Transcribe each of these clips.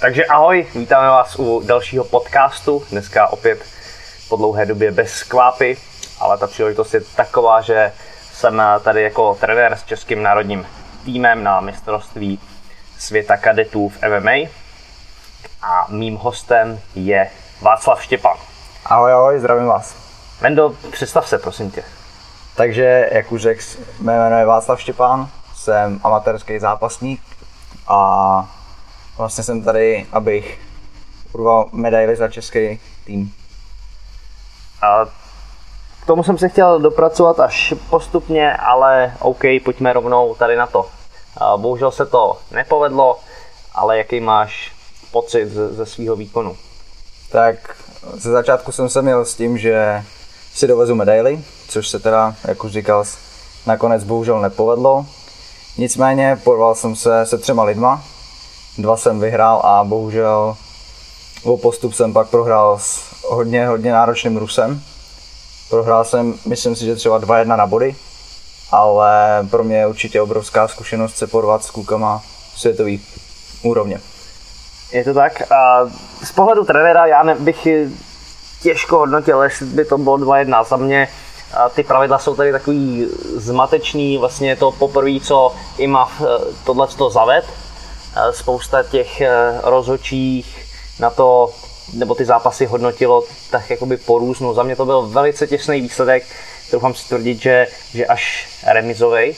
Takže ahoj, vítáme vás u dalšího podcastu. Dneska opět po dlouhé době bez skvápy, ale ta příležitost je taková, že jsem tady jako trenér s českým národním týmem na mistrovství světa kadetů v MMA. A mým hostem je Václav Štěpan. Ahoj, ahoj, zdravím vás. Mendo, představ se, prosím tě. Takže, jak už řekl, mé jméno je Václav Štěpán, jsem amatérský zápasník a vlastně jsem tady, abych urval medaily za český tým. A k tomu jsem se chtěl dopracovat až postupně, ale OK, pojďme rovnou tady na to. A bohužel se to nepovedlo, ale jaký máš pocit ze, ze svého výkonu? Tak ze začátku jsem se měl s tím, že si dovezu medaily, což se teda, jak už říkal, nakonec bohužel nepovedlo. Nicméně porval jsem se se třema lidma, dva jsem vyhrál a bohužel o postup jsem pak prohrál s hodně, hodně náročným Rusem. Prohrál jsem, myslím si, že třeba 2-1 na body, ale pro mě je určitě obrovská zkušenost se porvat s klukama světový úrovně. Je to tak. A z pohledu trenéra já bych těžko hodnotil, jestli by to bylo 2-1. Za mě ty pravidla jsou tady takový zmatečný, vlastně je to poprvé, co IMAF tohle to zaved. Spousta těch eh, rozhodčích na to, nebo ty zápasy hodnotilo tak jakoby po různu. Za mě to byl velice těsný výsledek, doufám si tvrdit, že, že až remizovej,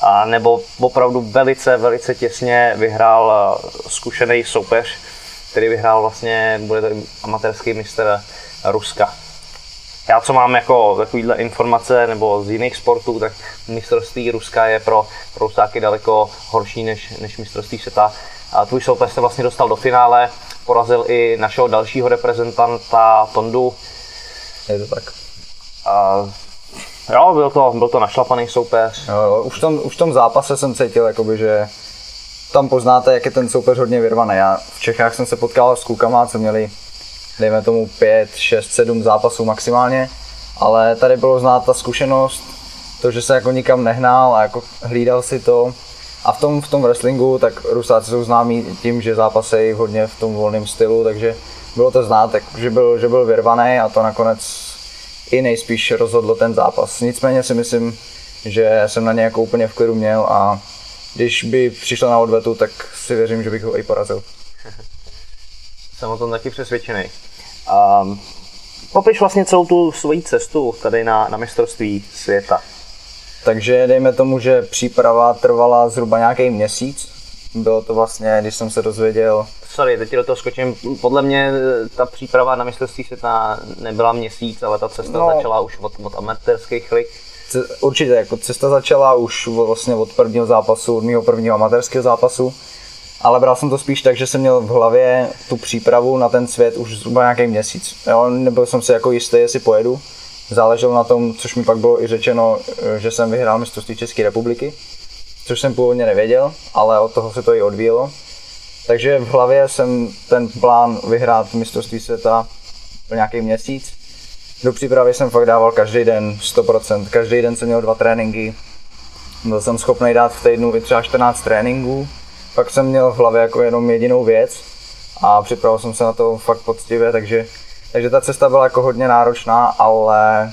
a nebo opravdu velice, velice těsně vyhrál eh, zkušený soupeř, který vyhrál vlastně, bude to amatérský mistr Ruska. Já co mám jako takovýhle informace nebo z jiných sportů, tak mistrovství Ruska je pro Rusáky daleko horší než, než mistrovství světa. A tvůj soupeř se vlastně dostal do finále, porazil i našeho dalšího reprezentanta Tondu. Je to tak. A jo, byl to, byl to našlapaný soupeř. Jo, už, v tom, už v tom zápase jsem cítil, jakoby, že tam poznáte, jak je ten soupeř hodně vyrvaný. Já v Čechách jsem se potkal s klukama, co měli dejme tomu 5, 6, 7 zápasů maximálně, ale tady bylo znát ta zkušenost, to, že se jako nikam nehnal a jako hlídal si to. A v tom, v tom wrestlingu, tak Rusáci jsou známí tím, že zápasejí hodně v tom volném stylu, takže bylo to znát, tak, že, byl, že byl vyrvaný a to nakonec i nejspíš rozhodlo ten zápas. Nicméně si myslím, že jsem na ně jako úplně v klidu měl a když by přišlo na odvetu, tak si věřím, že bych ho i porazil. Jsem o tom taky přesvědčený. Um, popiš vlastně celou tu svoji cestu tady na, na mistrovství světa. Takže dejme tomu, že příprava trvala zhruba nějaký měsíc. Bylo to vlastně, když jsem se dozvěděl. Sorry, teď do toho skočím. Podle mě eh, ta příprava na mistrovství světa nebyla měsíc, ale ta cesta no, začala už od, od amatérských lig. Určitě, jako cesta začala už vlastně od prvního zápasu, od mého prvního amatérského zápasu ale bral jsem to spíš tak, že jsem měl v hlavě tu přípravu na ten svět už zhruba nějaký měsíc. Jo, nebyl jsem si jako jistý, jestli pojedu. Záleželo na tom, což mi pak bylo i řečeno, že jsem vyhrál mistrovství České republiky, což jsem původně nevěděl, ale od toho se to i odvíjelo. Takže v hlavě jsem ten plán vyhrát mistrovství světa nějaký měsíc. Do přípravy jsem fakt dával každý den 100%. Každý den jsem měl dva tréninky. Byl jsem schopný dát v týdnu i třeba 14 tréninků pak jsem měl v hlavě jako jenom jedinou věc a připravil jsem se na to fakt poctivě, takže, takže ta cesta byla jako hodně náročná, ale,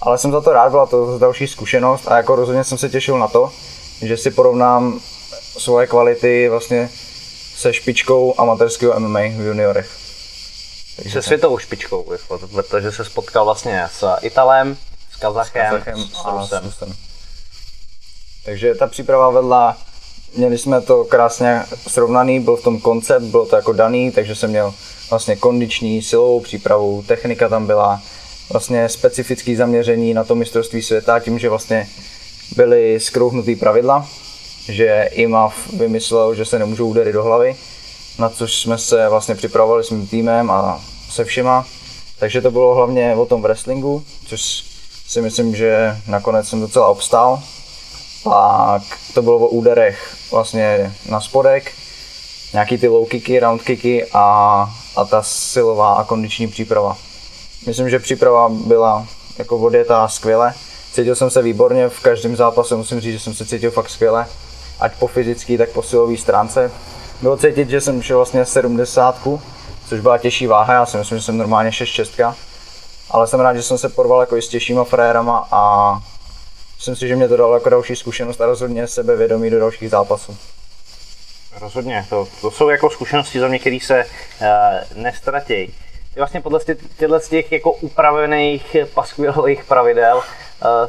ale jsem za to rád, byla to další zkušenost a jako rozhodně jsem se těšil na to, že si porovnám svoje kvality vlastně se špičkou amatérského MMA v juniorech. Takže se světovou špičkou, jako, protože se spotkal vlastně s Italem, s Kazachem, s, Kazachem s Rusem. A s Rusem. Takže ta příprava vedla Měli jsme to krásně srovnaný, byl v tom koncept, bylo to jako daný, takže jsem měl vlastně kondiční, silovou přípravu, technika tam byla, vlastně specifické zaměření na to mistrovství světa, tím, že vlastně byly skrouhnutý pravidla, že IMAF vymyslel, že se nemůžou uderit do hlavy, na což jsme se vlastně připravovali s mým týmem a se všema. Takže to bylo hlavně o tom wrestlingu, což si myslím, že nakonec jsem docela obstál. Pak to bylo o úderech vlastně na spodek, nějaký ty low kicky, round kicky a, a ta silová a kondiční příprava. Myslím, že příprava byla jako odjetá skvěle. Cítil jsem se výborně v každém zápase, musím říct, že jsem se cítil fakt skvěle, ať po fyzické, tak po silové stránce. bylo cítit, že jsem šel vlastně 70, což byla těžší váha, já si myslím, že jsem normálně 6-6. Ale jsem rád, že jsem se porval jako i s těžšíma frérama a myslím si, že mě to dalo jako další zkušenost a rozhodně sebevědomí do dalších zápasů. Rozhodně, to, to jsou jako zkušenosti za mě, které se uh, nestratí. Ty vlastně podle těchto z těch jako upravených paskvilových pravidel uh,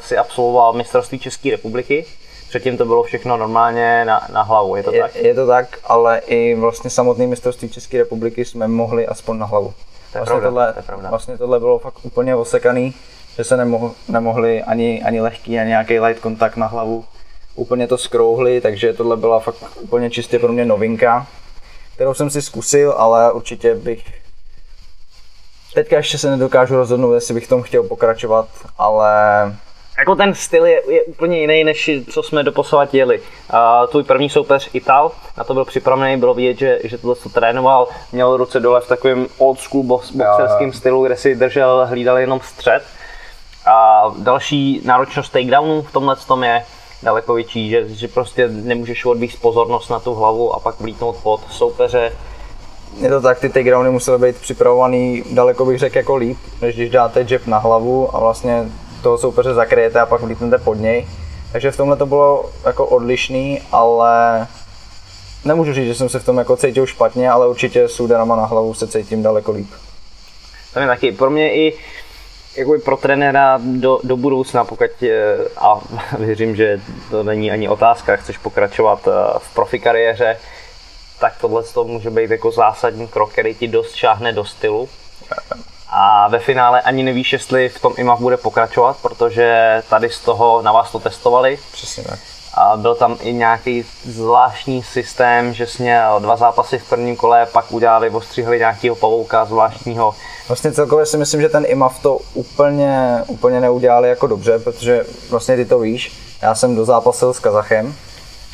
si absolvoval mistrovství České republiky. Předtím to bylo všechno normálně na, na hlavu, je to je, tak? Je to tak, ale i vlastně samotný mistrovství České republiky jsme mohli aspoň na hlavu. To je vlastně, pravda, tohle, to je pravda. vlastně tohle bylo fakt úplně osekaný, že se nemoh, nemohli ani, ani lehký, ani nějaký light kontakt na hlavu. Úplně to skrouhli, takže tohle byla fakt úplně čistě pro mě novinka, kterou jsem si zkusil, ale určitě bych Teďka ještě se nedokážu rozhodnout, jestli bych tom chtěl pokračovat, ale Jako ten styl je, je úplně jiný, než co jsme doposovat jeli. Uh, tvůj první soupeř Ital, na to byl připravený, bylo vidět, že, že tohle to trénoval, měl ruce dole v takovém old school box, boxerském stylu, kde si držel, hlídal jenom střed. A další náročnost takedownu v tomhle tom je daleko větší, že, že prostě nemůžeš odvíct pozornost na tu hlavu a pak vlítnout pod soupeře. je to tak, ty takedowny musely být připravovaný daleko bych řekl jako líp, než když dáte jab na hlavu a vlastně toho soupeře zakryjete a pak vlítnete pod něj. Takže v tomhle to bylo jako odlišný, ale nemůžu říct, že jsem se v tom jako cítil špatně, ale určitě s úderama na hlavu se cítím daleko líp. To je taky pro mě i jako pro trenéra do, do budoucna, pokud, eh, a věřím, že to není ani otázka, chceš pokračovat eh, v profi kariéře, tak tohle to může být jako zásadní krok, který ti dost šáhne do stylu. A ve finále ani nevíš, jestli v tom IMAF bude pokračovat, protože tady z toho na vás to testovali. Přesně tak. A byl tam i nějaký zvláštní systém, že jsi měl dva zápasy v prvním kole, pak udělali, ostřihli nějakého pavouka zvláštního. Vlastně celkově si myslím, že ten IMAF to úplně, úplně neudělali jako dobře, protože vlastně ty to víš, já jsem dozápasil s Kazachem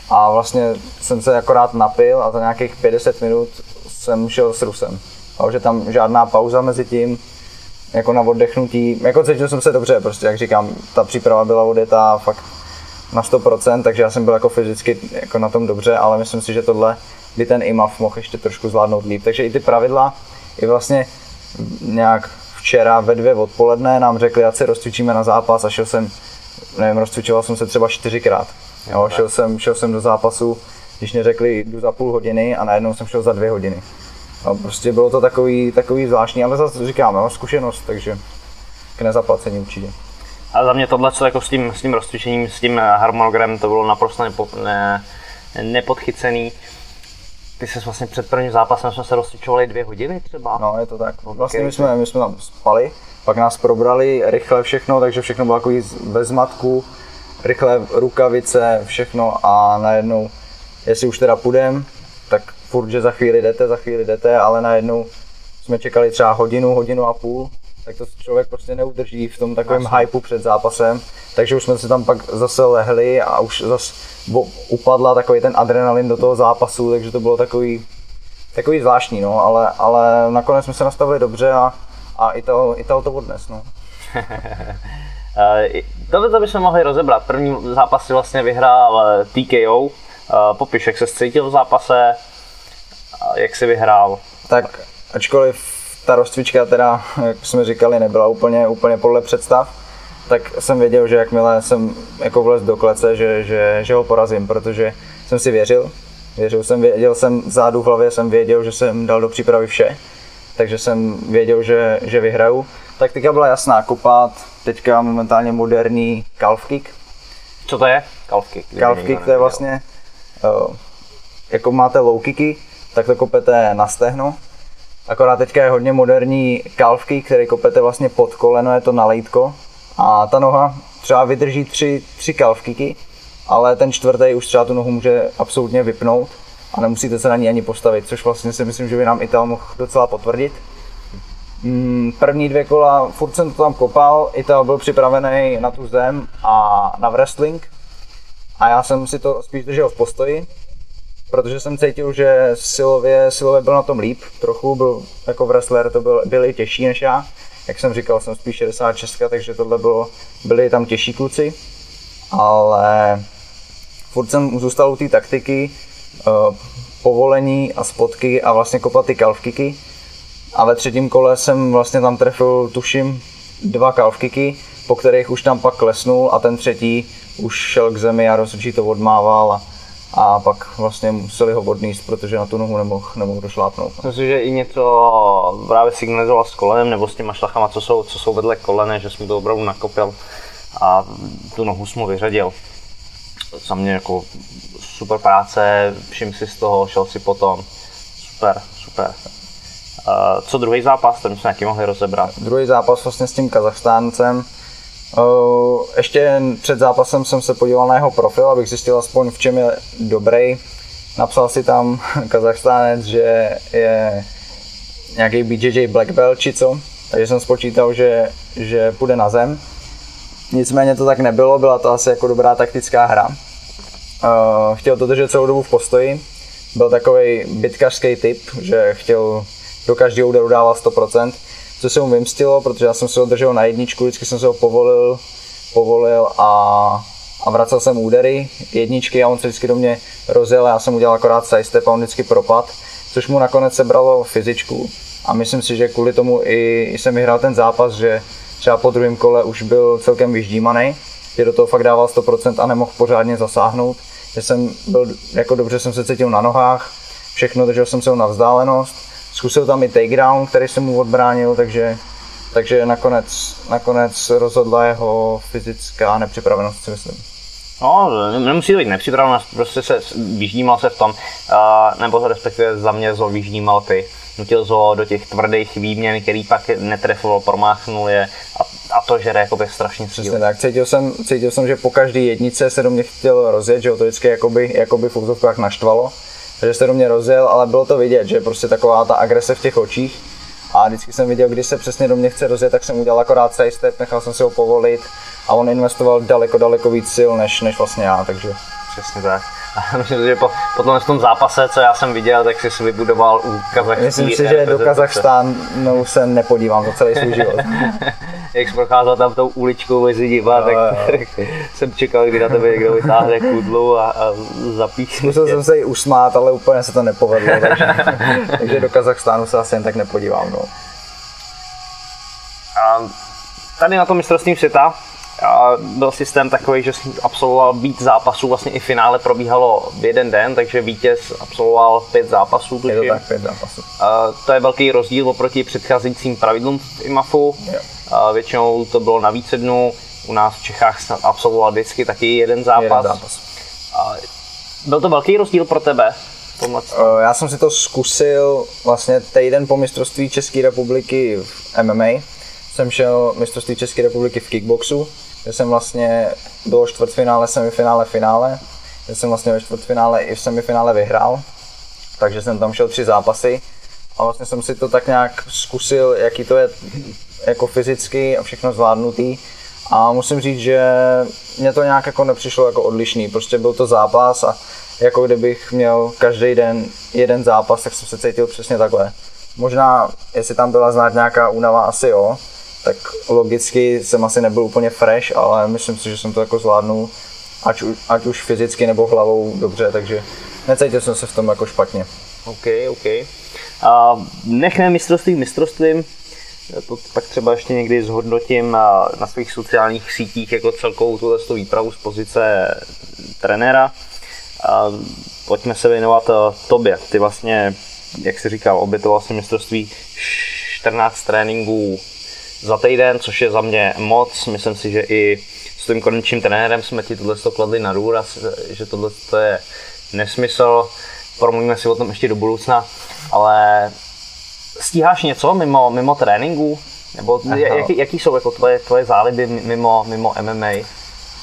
a vlastně jsem se akorát napil a za nějakých 50 minut jsem šel s Rusem. A že tam žádná pauza mezi tím, jako na oddechnutí, jako cítil jsem se dobře, prostě jak říkám, ta příprava byla odjetá fakt na 100%, takže já jsem byl jako fyzicky jako na tom dobře, ale myslím si, že tohle by ten IMAF mohl ještě trošku zvládnout líp. Takže i ty pravidla, i vlastně nějak včera ve dvě odpoledne nám řekli, ať se rozcvičíme na zápas a šel jsem, nevím, rozcvičoval jsem se třeba čtyřikrát. Jo, šel, jsem, šel jsem do zápasu, když mě řekli, jdu za půl hodiny a najednou jsem šel za dvě hodiny. No, prostě bylo to takový, takový zvláštní, ale zase říkám, jo, zkušenost, takže k nezaplacení určitě. A za mě tohle, co jako s tím, s tím rozcvičením, s tím harmonogramem, to bylo naprosto nepo, ne, nepodchycený. Ty jsi vlastně před prvním zápasem jsme se rozcvičovali dvě hodiny třeba. No, je to tak. Vlastně my jsme, my jsme tam spali, pak nás probrali rychle všechno, takže všechno bylo jako ve zmatku, rychle rukavice, všechno a najednou, jestli už teda půjdem, tak furt, že za chvíli jdete, za chvíli jdete, ale najednou jsme čekali třeba hodinu, hodinu a půl, tak to člověk prostě neudrží v tom takovém Jasně. hypeu před zápasem, takže už jsme se tam pak zase lehli a už zase upadla takový ten adrenalin do toho zápasu, takže to bylo takový, takový zvláštní, no, ale, ale nakonec jsme se nastavili dobře a, a Ital, Ital to odnes, no. Eh, Tohle to bychom mohli rozebrat. První zápas si vlastně vyhrál eh, TKO. Eh, Popiš, jak se cítil v zápase, a jak si vyhrál. Tak ačkoliv ta rozcvička teda, jak jsme říkali, nebyla úplně, úplně podle představ, tak jsem věděl, že jakmile jsem jako vlez do klece, že, že, že ho porazím, protože jsem si věřil. Věřil jsem, věděl jsem zádu v hlavě, jsem věděl, že jsem dal do přípravy vše, takže jsem věděl, že, že vyhraju. Taktika byla jasná, kopat, teďka momentálně moderní calf kick. Co to je? Calf kick. Calf kick to je vlastně, uh, jako máte low kicky, tak to kopete na stehno. Akorát teďka je hodně moderní calf kick, který kopete vlastně pod koleno, je to na lejtko. A ta noha třeba vydrží tři, tři kicky, ale ten čtvrtý už třeba tu nohu může absolutně vypnout a nemusíte se na ní ani postavit, což vlastně si myslím, že by nám Ital mohl docela potvrdit. Mm, První dvě kola, furt jsem to tam kopal, Ital byl připravený na tu zem a na wrestling, a já jsem si to spíš držel v postoji, protože jsem cítil, že silově, silově byl na tom líp trochu, byl jako wrestler, to byl, byl i těžší než já. Jak jsem říkal, jsem spíš 66, takže tohle bylo, byli tam těžší kluci, ale furt jsem zůstal u té taktiky, uh, povolení a spotky a vlastně kopat ty kalfkiky. A ve třetím kole jsem vlastně tam trefil, tuším, dva kalfkiky, po kterých už tam pak klesnul a ten třetí už šel k zemi a rozhodčí to odmával a, a pak vlastně museli ho odníst, protože na tu nohu nemohl, nemohl došlápnout. Myslím že i něco právě signalizoval s kolenem nebo s těma šlachama, co jsou, co jsou vedle kolene, že jsem to opravdu nakopil a tu nohu jsem mu vyřadil. Za mě jako super práce, všim si z toho, šel si potom. Super, super. Uh, co druhý zápas, ten jsme nějaký mohli rozebrat? Druhý zápas vlastně s tím Kazachstáncem. Uh, ještě před zápasem jsem se podíval na jeho profil, abych zjistil aspoň v čem je dobrý. Napsal si tam Kazachstánec, že je nějaký BJJ Black Belt či co, takže jsem spočítal, že, že půjde na zem. Nicméně to tak nebylo, byla to asi jako dobrá taktická hra. Uh, chtěl to držet celou dobu v postoji, byl takový bitkařský typ, že chtěl do každého úderu dávat 100%, co se mu vymstilo, protože já jsem se ho držel na jedničku, vždycky jsem se ho povolil, povolil a, a vracel jsem údery jedničky a on se vždycky do mě rozjel a já jsem udělal akorát sidestep a on vždycky propad, což mu nakonec sebralo fyzičku. A myslím si, že kvůli tomu i, jsem vyhrál ten zápas, že třeba po druhém kole už byl celkem vyždímaný, že do toho fakt dával 100% a nemohl pořádně zasáhnout, že jsem byl, jako dobře jsem se cítil na nohách, všechno, držel jsem se na vzdálenost, zkusil tam i takedown, který jsem mu odbránil, takže, takže nakonec, nakonec rozhodla jeho fyzická nepřipravenost, si myslím. No, nemusí to být nepřipravenost, prostě se vyždímal se v tom, uh, nebo respektive za mě zo vyždímal ty. Nutil zo do těch tvrdých výměn, který pak netrefoval, promáchnul je a, a to žere jako strašně síly. Přesně tak, cítil jsem, cítil jsem, že po každé jednice se do mě chtěl rozjet, že ho to vždycky jakoby, jakoby v úzovkách naštvalo takže se do mě rozjel, ale bylo to vidět, že prostě taková ta agrese v těch očích. A vždycky jsem viděl, když se přesně do mě chce rozjet, tak jsem udělal akorát side step, nechal jsem si ho povolit a on investoval daleko, daleko víc sil než, než vlastně já, takže Přesně tak. A myslím, že po, po tom, v tom zápase, co já jsem viděl, tak jsi si vybudoval u Kazachství. Myslím si, že do Kazachstánu se nepodívám za celý svůj život. Jak jsi procházel tam tou uličkou mezi diva, no, tak, no. tak, jsem čekal, kdy na tebe někdo vytáhne kudlu a, a zapíš. Musel jsem se i usmát, ale úplně se to nepovedlo, takže, takže do Kazachstánu se asi jen tak nepodívám. No. A tady na tom mistrovství světa byl systém takový, že jsem absolvoval víc zápasů, vlastně i finále probíhalo v jeden den, takže vítěz absolvoval pět zápasů. Je to tak, pět zápasů. A to je velký rozdíl oproti předcházejícím pravidlům v IMAFu. A většinou to bylo na více dnů, u nás v Čechách absolvoval vždycky taky jeden zápas. Jeden zápas. A byl to velký rozdíl pro tebe? Tomhle? Já jsem si to zkusil vlastně týden po mistrovství České republiky v MMA. Jsem šel mistrovství České republiky v kickboxu že jsem vlastně do čtvrtfinále, semifinále, finále, že jsem vlastně ve čtvrtfinále i v semifinále vyhrál, takže jsem tam šel tři zápasy. A vlastně jsem si to tak nějak zkusil, jaký to je jako fyzicky a všechno zvládnutý. A musím říct, že mě to nějak jako nepřišlo jako odlišný, prostě byl to zápas a jako kdybych měl každý den jeden zápas, tak jsem se cítil přesně takhle. Možná, jestli tam byla znát nějaká únava, asi jo, tak logicky jsem asi nebyl úplně fresh, ale myslím si, že jsem to jako zvládnul, ať, ať už fyzicky nebo hlavou dobře, takže necítil jsem se v tom jako špatně. OK, OK. A nechneme mistrovství mistrovstvím, to pak třeba ještě někdy zhodnotím na svých sociálních sítích jako celkovou tuhle výpravu z pozice trenéra. A pojďme se věnovat tobě. Ty vlastně, jak jsi říkal, obětoval si mistrovství 14 tréninků za týden, což je za mě moc. Myslím si, že i s tím konečným trenérem jsme ti tohle kladli na důraz, že tohle je nesmysl. Promluvíme si o tom ještě do budoucna, ale stíháš něco mimo, mimo tréninku? Nebo jaký, jaký jsou jako tvoje, tvoje záliby mimo, mimo MMA?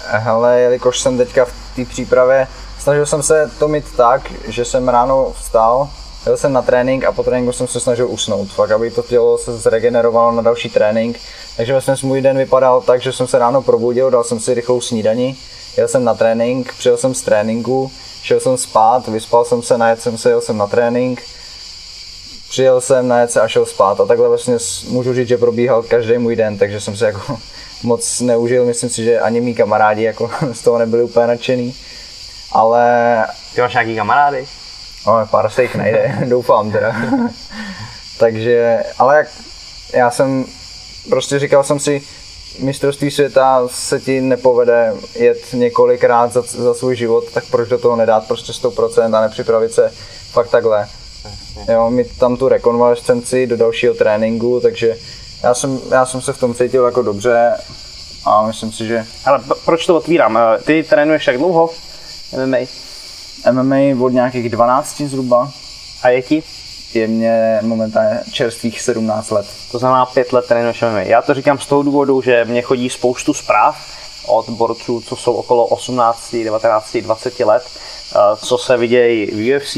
Hele, jelikož jsem teďka v té přípravě, snažil jsem se to mít tak, že jsem ráno vstal, Jel jsem na trénink a po tréninku jsem se snažil usnout, fakt, aby to tělo se zregenerovalo na další trénink. Takže vlastně můj den vypadal tak, že jsem se ráno probudil, dal jsem si rychlou snídani, jel jsem na trénink, přijel jsem z tréninku, šel jsem spát, vyspal jsem se, najet jsem se, jel jsem na trénink, přijel jsem, najet se a šel spát. A takhle vlastně můžu říct, že probíhal každý můj den, takže jsem se jako moc neužil. Myslím si, že ani mý kamarádi jako z toho nebyli úplně nadšený. Ale... Ty máš nějaký kamarády? No, pár se jich najde, doufám teda. Takže, ale jak já jsem, prostě říkal jsem si, mistrovství světa se ti nepovede jet několikrát za, za svůj život, tak proč do toho nedát prostě 100% a nepřipravit se fakt takhle. Jo, mít tam tu rekonvalescenci do dalšího tréninku, takže já jsem, já jsem se v tom cítil jako dobře a myslím si, že... Ale proč to otvírám? Eh, ty trénuješ jak dlouho MMA? MMA od nějakých 12 zhruba. A je ti? Je mě momentálně čerstvých 17 let. To znamená pět let trénuješ MMA. Já to říkám z toho důvodu, že mě chodí spoustu zpráv od borců, co jsou okolo 18, 19, 20 let, eh, co se vidějí v UFC.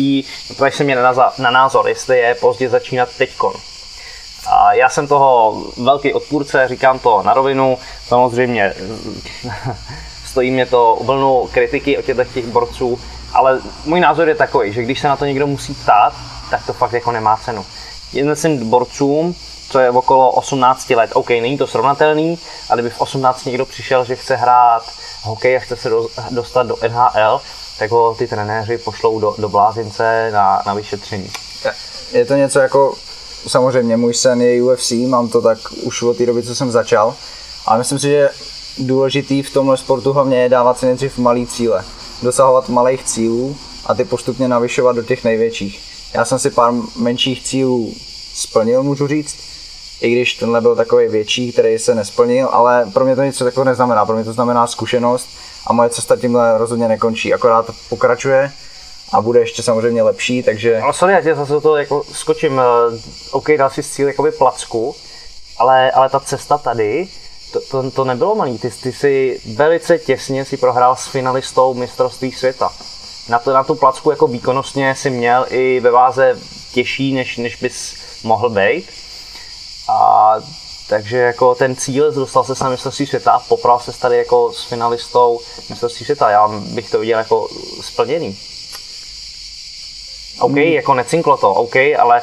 Ptají se mě na, na názor, jestli je pozdě začínat teďkon. A já jsem toho velký odpůrce, říkám to na rovinu. Samozřejmě stojí mě to vlnu kritiky od těch borců, ale můj názor je takový, že když se na to někdo musí ptát, tak to fakt jako nemá cenu. Jednacím borcům, co je okolo 18 let, OK, není to srovnatelný, ale kdyby v 18 někdo přišel, že chce hrát hokej a chce se dostat do NHL, tak ho ty trenéři pošlou do, do blázince na, na vyšetření. Je to něco jako, samozřejmě můj sen je UFC, mám to tak už od té doby, co jsem začal, ale myslím si, že důležitý v tomhle sportu hlavně je dávat si nejdřív malý cíle, dosahovat malých cílů a ty postupně navyšovat do těch největších. Já jsem si pár menších cílů splnil, můžu říct, i když tenhle byl takový větší, který se nesplnil, ale pro mě to nic takového neznamená, pro mě to znamená zkušenost a moje cesta tímhle rozhodně nekončí, akorát pokračuje a bude ještě samozřejmě lepší, takže... Ale sorry, já tě zase to jako skočím, eh, OK, dal si cíl jakoby placku, ale, ale ta cesta tady, to, to, to nebylo malý, ty, ty si velice těsně si prohrál s finalistou mistrovství světa. Na, to, na tu placku jako výkonnostně si měl i ve váze těžší, než, než bys mohl být. A takže jako ten cíl, dostal se na mistrovství světa a popral se tady jako s finalistou mistrovství světa. Já bych to viděl jako splněný. OK, hmm. jako necinklo to, OK, ale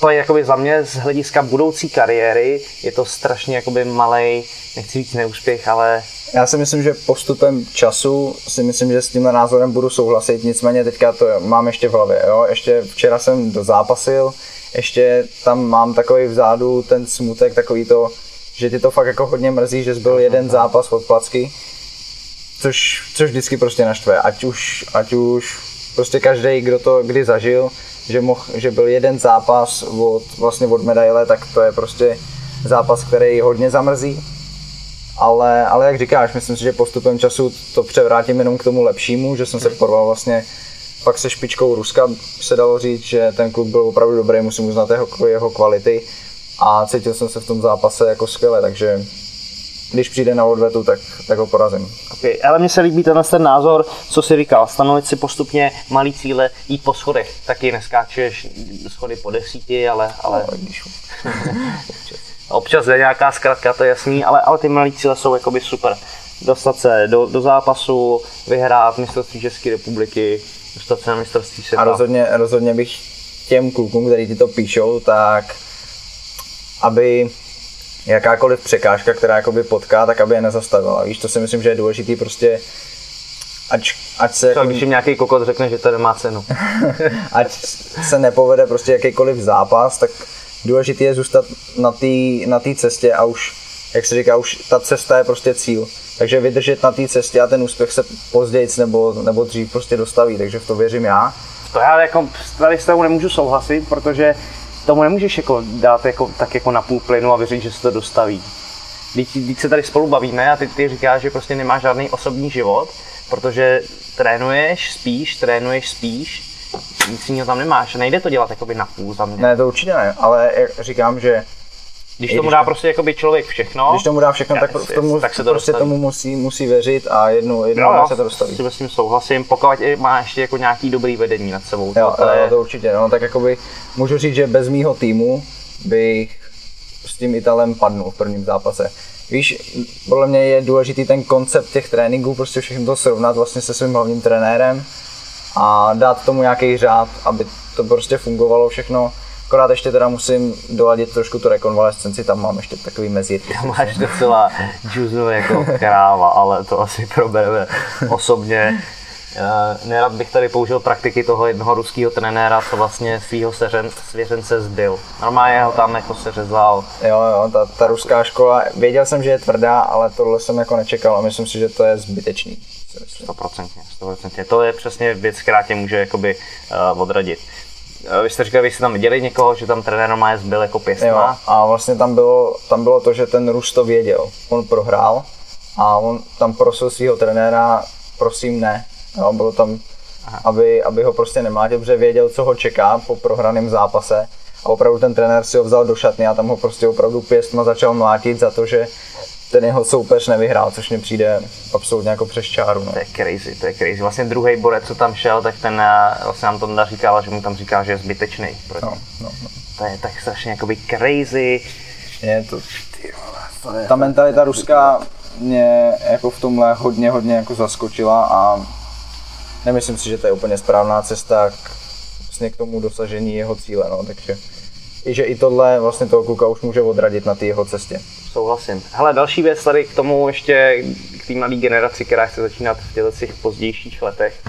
to je jakoby za mě z hlediska budoucí kariéry, je to strašně jakoby malej, nechci říct neúspěch, ale... Já si myslím, že postupem času si myslím, že s tímhle názorem budu souhlasit, nicméně teďka to mám ještě v hlavě, jo? Ještě včera jsem dozápasil, ještě tam mám takový vzadu ten smutek, takový to, že ti to fakt jako hodně mrzí, že byl jeden zápas od placky, což, což vždycky prostě naštve, ať už, ať už prostě každý, kdo to kdy zažil, že, moh, že byl jeden zápas od, vlastně od medaile, tak to je prostě zápas, který hodně zamrzí. Ale, ale jak říkáš, myslím si, že postupem času to převrátím jenom k tomu lepšímu, že jsem se porval vlastně pak se špičkou Ruska. Se dalo říct, že ten kluk byl opravdu dobrý, musím uznat jeho, jeho kvality. A cítil jsem se v tom zápase jako skvěle, takže když přijde na odvetu, tak, tak ho porazím. Okay, ale mně se líbí tenhle ten názor, co si říkal, stanovit si postupně malý cíle, jít po schodech. Taky neskáčeš schody po desíti, ale... ale... No, když... Občas je nějaká zkratka, to je jasný, ale, ale ty malý cíle jsou jakoby super. Dostat se do, do zápasu, vyhrát mistrovství České republiky, dostat se na mistrovství světa. A rozhodně, rozhodně bych těm klukům, kteří ti to píšou, tak aby jakákoliv překážka, která jakoby potká, tak aby je nezastavila. Víš, to si myslím, že je důležitý prostě ať, ať se... Jako... Když jim nějaký kokot řekne, že to nemá cenu. ať se nepovede prostě jakýkoliv zápas, tak důležité je zůstat na té na cestě a už, jak se říká, už ta cesta je prostě cíl. Takže vydržet na té cestě a ten úspěch se později nebo, nebo dřív prostě dostaví, takže v to věřím já. To já jako tady s tebou nemůžu souhlasit, protože tomu nemůžeš jako dát jako, tak jako na půl plynu a věřit, že se to dostaví. Když, se tady spolu bavíme a ty, ty říkáš, že prostě nemáš žádný osobní život, protože trénuješ, spíš, trénuješ, spíš, nic jiného tam nemáš. Nejde to dělat jakoby na půl za mě. Ne, to určitě ne, ale říkám, že když tomu dá to, prostě jakoby člověk všechno, když tomu dá všechno, tak, v tomu, tak se to prostě dostaví. tomu musí, musí věřit a jednou, jednou jo, se to dostaví. S tím souhlasím, pokud má ještě jako nějaký dobrý vedení nad sebou. Jo, to, to, je... to určitě, no, tak jakoby můžu říct, že bez mýho týmu bych s tím Italem padnul v prvním zápase. Víš, podle mě je důležitý ten koncept těch tréninků, prostě všechno to srovnat vlastně se svým hlavním trenérem a dát tomu nějaký řád, aby to prostě fungovalo všechno Akorát ještě teda musím doladit trošku tu rekonvalescenci, tam mám ještě takový mezírky. Máš docela džuzu jako kráva, ale to asi probereme osobně. Uh, nerad bych tady použil praktiky toho jednoho ruského trenéra, co vlastně svého svěřence zbyl. Normálně ho tam jako seřezal. Jo, jo, ta, ta ruská škola, věděl jsem, že je tvrdá, ale tohle jsem jako nečekal a myslím si, že to je zbytečný. Stoprocentně, stoprocentně. To je přesně věc, která tě může jakoby uh, odradit. Uh, vy jste říkali, vy jste tam viděli někoho, že tam trenér má zbyl jako pěstma? Jo, a vlastně tam bylo, tam bylo to, že ten Rus to věděl. On prohrál a on tam prosil svého trenéra, prosím ne, Jo, bylo tam, aby, aby ho prostě nemlátil, protože věděl, co ho čeká po prohraném zápase. A opravdu ten trenér si ho vzal do šatny a tam ho prostě opravdu pěstma začal mlátit za to, že ten jeho soupeř nevyhrál, což mi přijde absolutně jako přes čáru. No. To je crazy, to je crazy. Vlastně druhý borec, co tam šel, tak ten eh, vlastně nám to říkal, že mu tam říká, že je zbytečný. No, no, no. To je tak strašně jakoby crazy. Je to, to je, Ta mentalita ruská mě jako v tomhle hodně, hodně jako zaskočila a nemyslím si, že to je úplně správná cesta k, vlastně k tomu dosažení jeho cíle, no, takže i že i tohle vlastně toho kluka už může odradit na té jeho cestě. Souhlasím. Hele, další věc tady k tomu ještě k té mladé generaci, která chce začínat v těch pozdějších letech.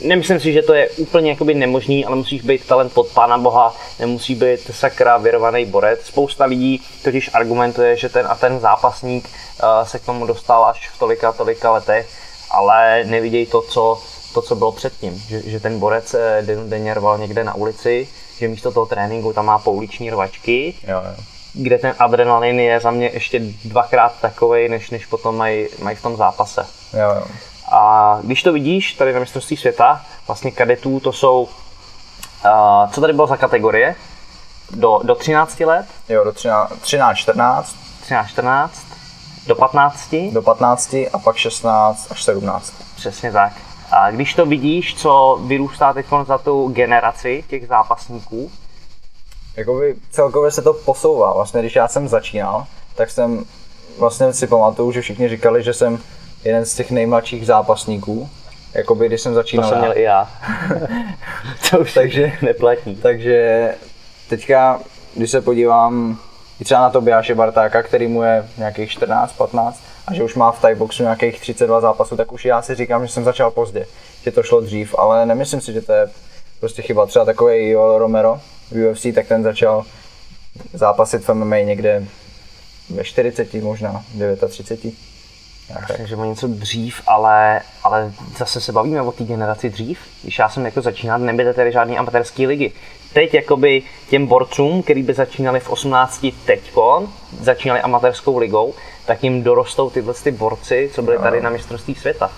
Nemyslím si, že to je úplně jakoby nemožný, ale musíš být talent pod Pána Boha, nemusí být sakra vyrovaný borec. Spousta lidí totiž argumentuje, že ten a ten zápasník uh, se k tomu dostal až v tolika, tolika letech, ale nevidějí to, co to, co bylo předtím, že, že ten borec eh, denně rval někde na ulici, že místo toho tréninku tam má pouliční rvačky, jo, jo. Kde ten adrenalin je za mě ještě dvakrát takový, než, než potom mají maj v tom zápase. Jo, jo. A když to vidíš tady na mistrovství světa, vlastně kadetů to jsou, uh, co tady bylo za kategorie? Do, do 13 let? Jo, do 13, 13 14. 13, 14. Do 15? Do 15 a pak 16 až 17. Přesně tak. A když to vidíš, co vyrůstá teď za tu generaci těch zápasníků, Jakoby celkově se to posouvá. Vlastně když já jsem začínal, tak jsem vlastně si pamatuju, že všichni říkali, že jsem jeden z těch nejmladších zápasníků. Jakoby když jsem začínal. To jsem měl i já. to už takže, neplatí. Takže teďka, když se podívám i třeba na Tobiáše Bartáka, který mu je nějakých 14, 15, a že už má v Thai boxu nějakých 32 zápasů, tak už já si říkám, že jsem začal pozdě, že to šlo dřív, ale nemyslím si, že to je prostě chyba. Třeba takový Joel Romero v UFC, tak ten začal zápasit v MMA někde ve 40, možná 39. Myslím, že o něco dřív, ale, ale zase se bavíme o té generaci dřív. Když já jsem jako začínal, nebyly tady žádné amatérské ligy. Teď jakoby těm borcům, který by začínali v 18 teďko, začínali amatérskou ligou, tak jim dorostou tyhle ty borci, co byli tady na mistrovství světa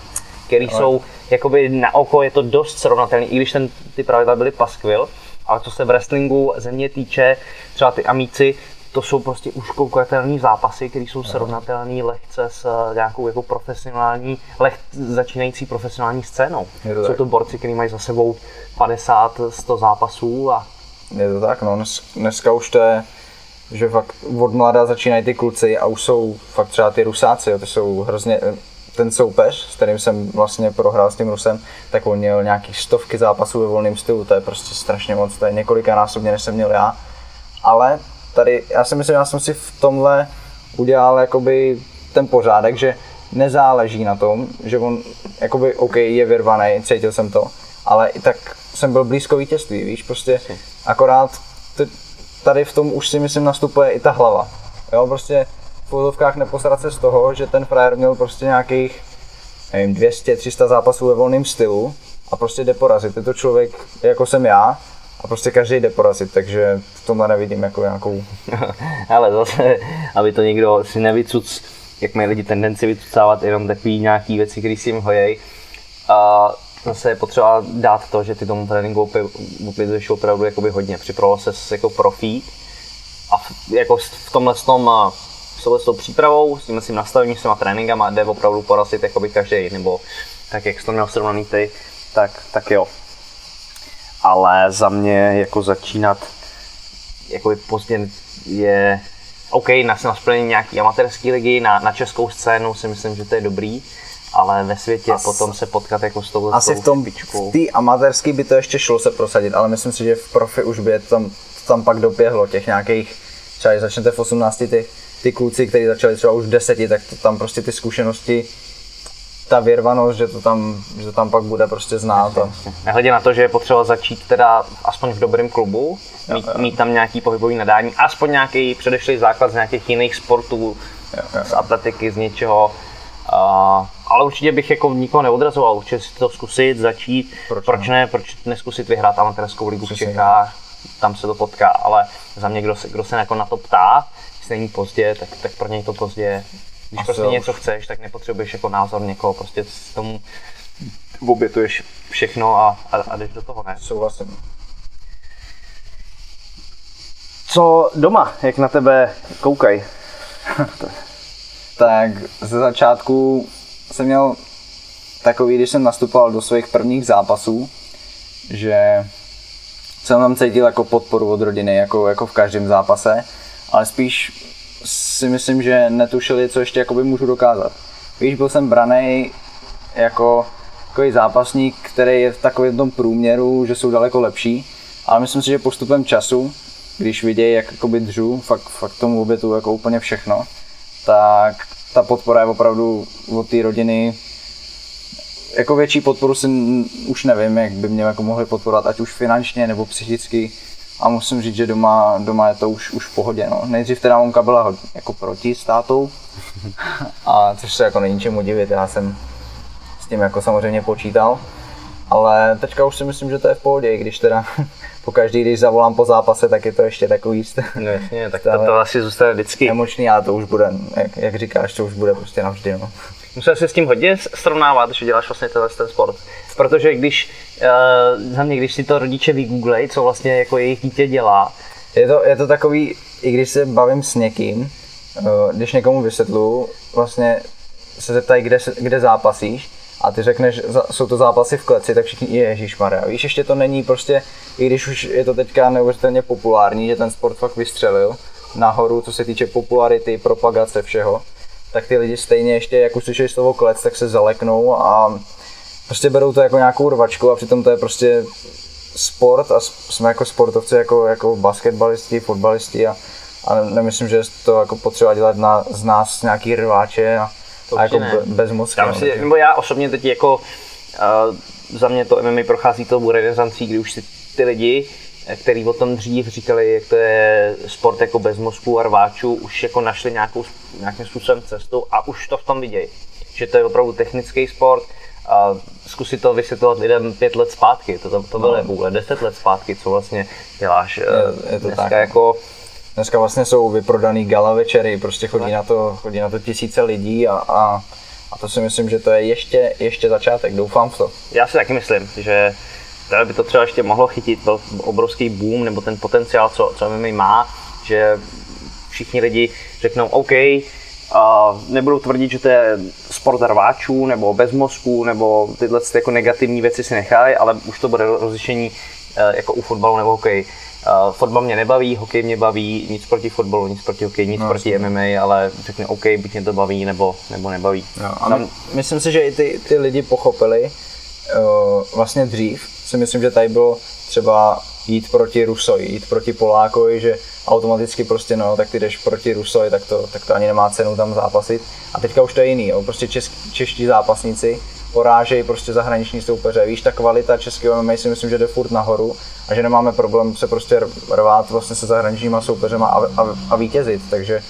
který ale... jsou, jakoby na oko je to dost srovnatelný, i když ten, ty pravidla byly paskvil, ale co se v wrestlingu země týče, třeba ty amíci, to jsou prostě už koukatelné zápasy, které jsou srovnatelné lehce s eh, nějakou jako profesionální, leh, začínající profesionální scénou. To jsou to borci, kteří mají za sebou 50-100 zápasů a je to tak, no. Dnes, dneska už to je, že fakt od mladá začínají ty kluci a už jsou fakt třeba ty rusáci, jo, ty jsou hrozně, ten soupeř, s kterým jsem vlastně prohrál s tím Rusem, tak on měl nějaký stovky zápasů ve volném stylu, to je prostě strašně moc, to je několika násobně, než jsem měl já. Ale tady, já si myslím, já jsem si v tomhle udělal jakoby ten pořádek, že nezáleží na tom, že on jakoby OK, je vyrvaný, cítil jsem to, ale i tak jsem byl blízko vítězství, víš, prostě akorát tady v tom už si myslím nastupuje i ta hlava. Jo, prostě v úzovkách neposrat se z toho, že ten frajer měl prostě nějakých nevím, 200, 300 zápasů ve volném stylu a prostě jde porazit. Je to člověk, jako jsem já, a prostě každý jde porazit, takže v tomhle nevidím jako nějakou... Ale zase, aby to někdo si nevycuc, jak mají lidi tendenci vycucávat jenom takový nějaký věci, které si jim hojejí. A zase je potřeba dát to, že ty tomu tréninku uplizuješ opravdu jakoby hodně. Připravoval se jako profík a v, jako v tomhle tom, s tou přípravou, s tím tím nastavením, s těma tréninkama jde opravdu porazit jakoby každý, nebo tak jak jsi to měl srovnaný ty, tak, tak jo ale za mě jako začínat jako pozdě je OK, na, na splnění nějaký amatérský ligy, na, na českou scénu si myslím, že to je dobrý, ale ve světě As, potom se potkat jako s tou Asi v tom, špičkou. v té amatérský by to ještě šlo se prosadit, ale myslím si, že v profi už by je tam, tam pak doběhlo těch nějakých, třeba začnete v 18, ty, ty kluci, kteří začali třeba už v deseti, tak to, tam prostě ty zkušenosti ta věrvanost, že to tam, že to tam pak bude prostě znát. A... Nehledě na to, že je potřeba začít teda aspoň v dobrém klubu, mít, mít tam nějaký pohybový nadání, aspoň nějaký předešlý základ z nějakých jiných sportů, z atletiky, z něčeho. Uh, ale určitě bych jako nikoho neodrazoval, určitě si to zkusit, začít, proč, proč ne, proč neskusit vyhrát amatérskou ligu v Čechách, tam se to potká, ale za mě, kdo se, kdo se jako na to ptá, jestli není pozdě, tak, tak pro něj to pozdě když Asi prostě něco chceš, tak nepotřebuješ jako názor někoho, prostě s tomu obětuješ všechno a, a, a jdeš do toho, ne? Souhlasím. Co doma, jak na tebe koukají? tak ze začátku jsem měl takový, když jsem nastupoval do svých prvních zápasů, že jsem tam cítil jako podporu od rodiny, jako, jako v každém zápase, ale spíš si myslím, že netušili, co ještě jakoby můžu dokázat. Víš, byl jsem braný jako takový zápasník, který je v takovém tom průměru, že jsou daleko lepší, ale myslím si, že postupem času, když vidějí, jak jakoby dřu, fakt, fakt tomu obětu jako úplně všechno, tak ta podpora je opravdu od té rodiny jako větší podporu si už nevím, jak by mě jako mohli podporovat, ať už finančně nebo psychicky, a musím říct, že doma, doma je to už, už v pohodě. No. Nejdřív teda mamka byla hodně jako proti státou, a což se jako není čemu divit, já jsem s tím jako samozřejmě počítal. Ale teďka už si myslím, že to je v pohodě, i když teda po každý, když zavolám po zápase, tak je to ještě takový No jasně, tak to, to asi zůstane vždycky. Emoční, a to už bude, jak, jak říkáš, to už bude prostě navždy. No. Musel si s tím hodně srovnávat, že děláš vlastně tenhle ten sport. Protože když, uh, za mě, když si to rodiče vygooglej, co vlastně jako jejich dítě dělá, je to, je to takový, i když se bavím s někým, uh, když někomu vysvětlu, vlastně se zeptají, kde, kde zápasíš, a ty řekneš, jsou to zápasy v kleci, tak všichni, Ježíš Maria. Víš, ještě to není prostě, i když už je to teďka neuvěřitelně populární, že ten sport fakt vystřelil nahoru, co se týče popularity, propagace, všeho, tak ty lidi stejně ještě, jak už slyšeli slovo klec, tak se zaleknou a prostě berou to jako nějakou rvačku a přitom to je prostě sport a jsme jako sportovci, jako, jako basketbalisti, fotbalisti a, a nemyslím, že to jako potřeba dělat na, z nás nějaký rváče a, a jako ne. bez mozku. Já, no, si, nebo já osobně teď jako uh, za mě to MMA prochází tou renesancí, kdy už si ty lidi který o tom dřív říkali, jak to je sport jako bez mozku a rváčů, už jako našli nějakou, nějakým způsobem cestu a už to v tom vidějí. Že to je opravdu technický sport, a zkusit to vysvětlovat lidem pět let zpátky, to, to, to bylo no. vůle, deset let zpátky, co vlastně děláš. Je, je to Dneska tak. jako Dneska vlastně jsou vyprodaný gala večery, prostě chodí na to, chodí na to tisíce lidí a, a, a to si myslím, že to je ještě, ještě začátek, doufám v to. Já si taky myslím, že tady by to třeba ještě mohlo chytit, byl obrovský boom, nebo ten potenciál, co, co MMA má, že všichni lidi řeknou OK, a nebudou tvrdit, že to je sport rváčů, nebo bez mozku, nebo tyhle jako negativní věci si nechají, ale už to bude rozlišení eh, jako u fotbalu nebo hokej. Uh, fotbal mě nebaví, hokej mě baví, nic proti fotbalu, nic proti hokeji, nic no, proti MMA, ale řeknu OK, buď mě to baví, nebo, nebo nebaví. No, a Tam... myslím si, že i ty, ty lidi pochopili uh, vlastně dřív, si myslím, že tady bylo třeba jít proti Rusoji, jít proti Polákovi, že automaticky prostě no, tak ty jdeš proti Rusoji, tak to, tak to ani nemá cenu tam zápasit. A teďka už to je jiný, jo. prostě česk, čeští zápasníci porážejí prostě zahraniční soupeře. Víš, ta kvalita českého MMA si myslím, že jde furt nahoru a že nemáme problém se prostě rvát vlastně se zahraničníma soupeřema a, a, a vítězit, takže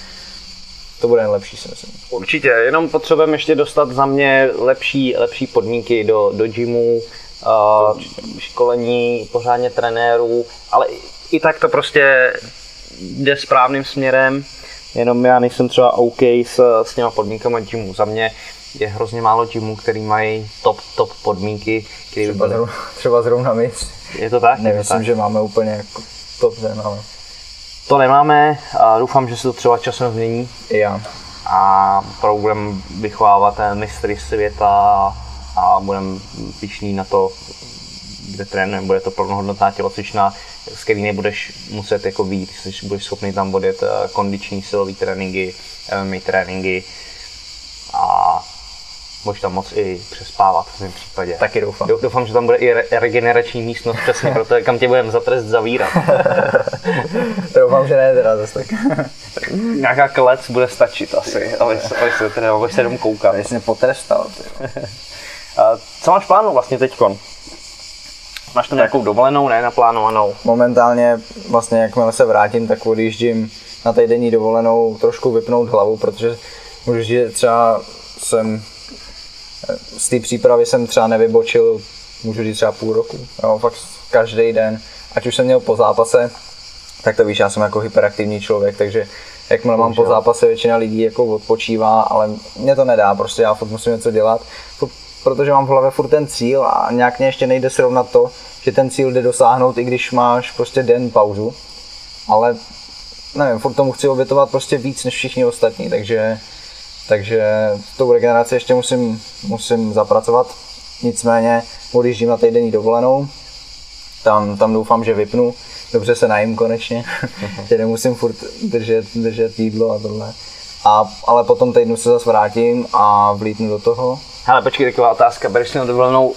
to bude lepší, si myslím. Určitě, jenom potřebujeme ještě dostat za mě lepší, lepší podmínky do, do gymu, školení pořádně trenérů, ale i, tak to prostě jde správným směrem, jenom já nejsem třeba OK s, s těma podmínkami gymu. Za mě je hrozně málo gymů, který mají top, top podmínky. Který třeba, byly... třeba zrovna my. Je to tak? Nemyslím, že máme úplně jako top ten, ale... To nemáme a doufám, že se to třeba časem změní. I já. A budeme vychovávat mistry světa a budeme pišný na to, kde trénujeme, bude to plnohodnotná tělocvična, s který nebudeš muset jako víc, když budeš schopný tam odjet eh, kondiční silové tréninky, MMA tréninky a Můžeš tam moc i přespávat v mém případě. Taky doufám. Doufám, že tam bude i re- regenerační místnost přesně proto, kam tě budeme za trest zavírat. doufám, že ne teda zase tak. Nějaká klec bude stačit asi, aby se, aby se, teda, aby se jenom koukal. Jsi mě potrestal. Co máš plánu vlastně teďkon? Máš tam nějakou dovolenou, ne naplánovanou? Momentálně vlastně jakmile se vrátím, tak odjíždím na týdenní dovolenou trošku vypnout hlavu, protože můžu říct, že třeba jsem z té přípravy jsem třeba nevybočil, můžu říct třeba půl roku, jo, fakt každý den, ať už jsem měl po zápase, tak to víš, já jsem jako hyperaktivní člověk, takže jakmile mám po zápase, většina lidí jako odpočívá, ale mě to nedá, prostě já furt musím něco dělat, furt, protože mám v hlavě furt ten cíl a nějak mě ještě nejde srovnat to, že ten cíl jde dosáhnout, i když máš prostě den pauzu, ale nevím, furt tomu chci obětovat prostě víc než všichni ostatní, takže takže tou regeneraci ještě musím, musím zapracovat. Nicméně odjíždím na týdenní dovolenou, tam, tam doufám, že vypnu, dobře se najím konečně, že nemusím furt držet, držet jídlo a tohle. A, ale potom týdnu se zase vrátím a vlítnu do toho. Hele, počkej, taková otázka, bereš si na dovolenou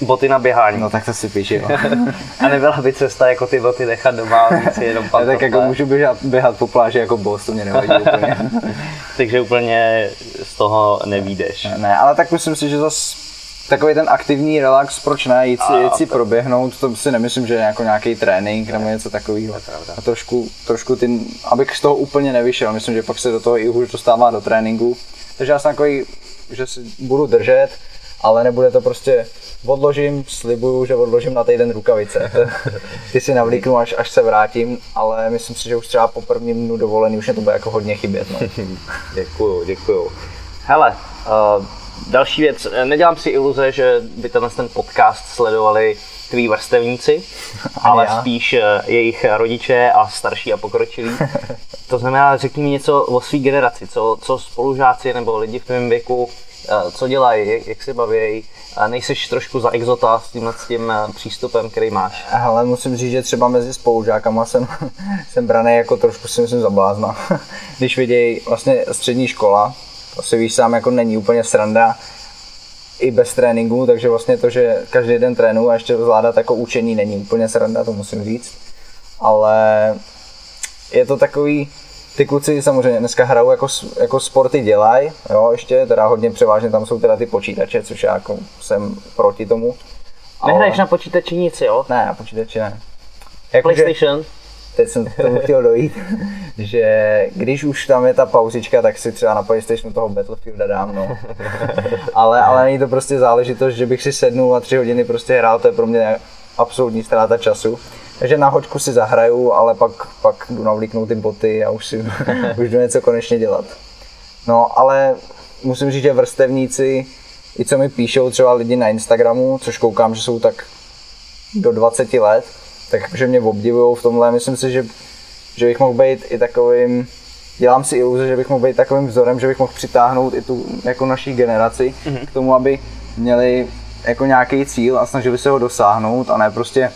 boty na běhání? No tak to si píši, no. A nebyla by cesta jako ty boty nechat doma a víc si jenom Já tak jako můžu běhat, běhat po pláži jako boss, to mě nevadí úplně. Takže úplně z toho nevídeš. Ne, ale tak myslím si, že zase takový ten aktivní relax, proč ne, jít si, jít si proběhnout, to si nemyslím, že je jako nějaký trénink nebo něco takového. A trošku, trošku ty, abych z toho úplně nevyšel, myslím, že pak se do toho i už dostává do tréninku. Takže já jsem takový, že si budu držet, ale nebude to prostě odložím, slibuju, že odložím na týden rukavice. Ty si navlíknu, až, až se vrátím, ale myslím si, že už třeba po prvním dnu dovolený už mě to bude jako hodně chybět. No. Děkuju, děkuju. Hele, uh, další věc, nedělám si iluze, že by tenhle ten podcast sledovali tví vrstevníci, ale já. spíš eh, jejich rodiče a starší a pokročilí. To znamená, řekni mi něco o své generaci, co, co spolužáci nebo lidi v tvém věku, eh, co dělají, jak, jak se baví, nejseš trošku za exota s tímhle s tím eh, přístupem, který máš. Ale musím říct, že třeba mezi spolužákama jsem, jsem braný jako trošku si myslím za blázna. Když vidějí vlastně střední škola, to si víš sám, jako není úplně sranda i bez tréninku, takže vlastně to, že každý den trénu a ještě zvládat jako učení není úplně sranda, to musím říct. Ale je to takový, ty kluci samozřejmě dneska hrajou jako, jako sporty dělají, jo, ještě teda hodně převážně tam jsou teda ty počítače, což já jako jsem proti tomu. Nehraješ na počítači nic, jo? Ne, na počítači ne. Jakože- PlayStation? Teď jsem k tomu chtěl dojít, že když už tam je ta pauzička, tak si třeba na PlayStationu toho Battlefielda dám, no. Ale, ale není to prostě záležitost, že bych si sednul a tři hodiny prostě hrál, to je pro mě absolutní ztráta času. Takže na hoďku si zahraju, ale pak, pak jdu navlíknout ty boty a už si už jdu něco konečně dělat. No, ale musím říct, že vrstevníci, i co mi píšou třeba lidi na Instagramu, což koukám, že jsou tak do 20 let, tak jakože mě obdivují v tomhle. Myslím si, že, že bych mohl být i takovým, dělám si iluze, že bych mohl být takovým vzorem, že bych mohl přitáhnout i tu jako naší generaci mm-hmm. k tomu, aby měli jako nějaký cíl a snažili se ho dosáhnout a ne prostě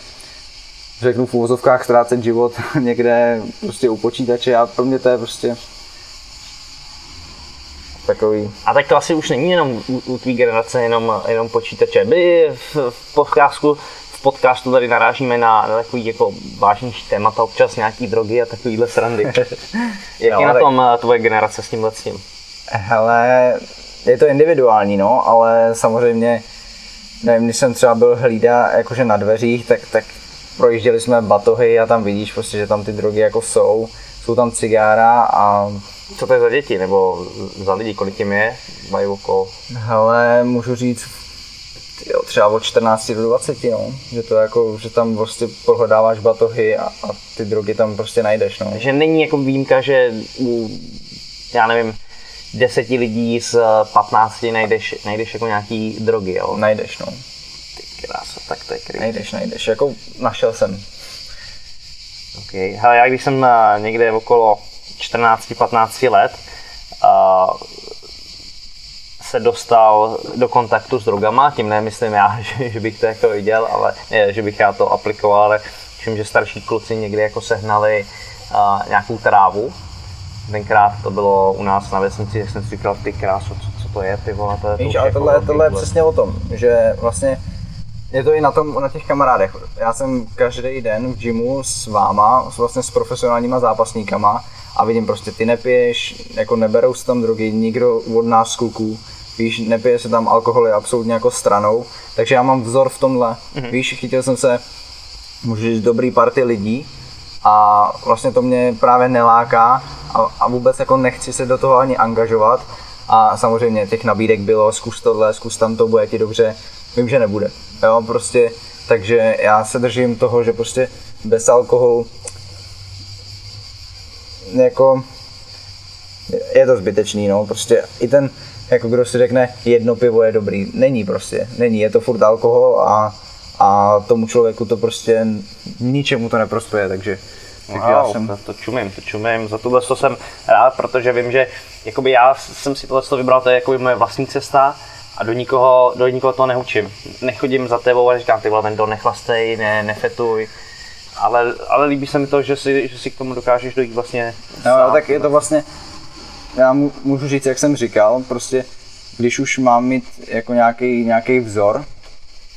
řeknu v úvozovkách ztrácet život někde prostě u počítače a pro mě to je prostě takový A tak to asi už není jenom u, u tvý generace, jenom, jenom počítače. My v, v podcastu v podcastu tady narážíme na, na takový jako vážnější témata, občas nějaký drogy a takovýhle srandy. Jak No, je na tak- tom eh, tvoje generace s tímhle s tím? Hele, je to individuální, no, ale samozřejmě, nevím, když jsem třeba byl hlída jakože na dveřích, tak, tak projížděli jsme batohy a tam vidíš prostě, že tam ty drogy jako jsou. Jsou tam cigára a Co to je za děti, nebo za lidi, kolik jim je? Mají okolo. hele, můžu říct, jo, třeba od 14 do 20, no. Že to jako, že tam prostě prohledáváš batohy a, a ty drogy tam prostě najdeš, no. Že není jako výjimka, že u, já nevím, deseti lidí z eh, 15 najdeš, najdeš jako nějaký drogy, jo? Najdeš, no. Ty krása, tak to je creepy. Najdeš, najdeš. Jako našel jsem. Okay. Hele, já když jsem eh, někde okolo 14-15 let a se dostal do kontaktu s drogama, tím nemyslím já, že, že bych to jako viděl, ale že bych já to aplikoval, ale všim, že starší kluci někdy jako sehnali uh, nějakou trávu. Tenkrát to bylo u nás na vesnici, jak jsem si říkal, ty kráso, co, co to je ty vole, to je to Víš, ale jako tohle, velký tohle je přesně o tom, že vlastně je to i na tom, na těch kamarádech. Já jsem každý den v gymu s váma, s vlastně s profesionálníma zápasníkama a vidím prostě, ty nepiješ, jako neberou se tam drogy, nikdo od nás kluků, víš, nepije se tam alkoholy absolutně jako stranou, takže já mám vzor v tomhle, mm-hmm. víš, chytil jsem se, můžu říct, dobrý party lidí a vlastně to mě právě neláká a, a vůbec jako nechci se do toho ani angažovat. A samozřejmě těch nabídek bylo, zkus tohle, zkus tam to, bude ti dobře, vím, že nebude, jo, prostě, takže já se držím toho, že prostě bez alkoholu jako je to zbytečný, no, prostě i ten, jako kdo si řekne, jedno pivo je dobrý, není prostě, není, je to furt alkohol a, a tomu člověku to prostě ničemu to neprospěje, takže, já Wow, jsem, to, to čumím, to čumím, za tohle to jsem rád, protože vím, že jakoby já jsem si tohle vybral, to je jakoby moje vlastní cesta a do nikoho, do nikoho to neučím. Nechodím za tebou a říkám, ty vole, Vendo, nechlastej, ne, nefetuj, ale, ale líbí se mi to, že si, že si k tomu dokážeš dojít vlastně no, tak je to vlastně, já můžu říct, jak jsem říkal, prostě, když už mám mít jako nějaký, nějaký vzor,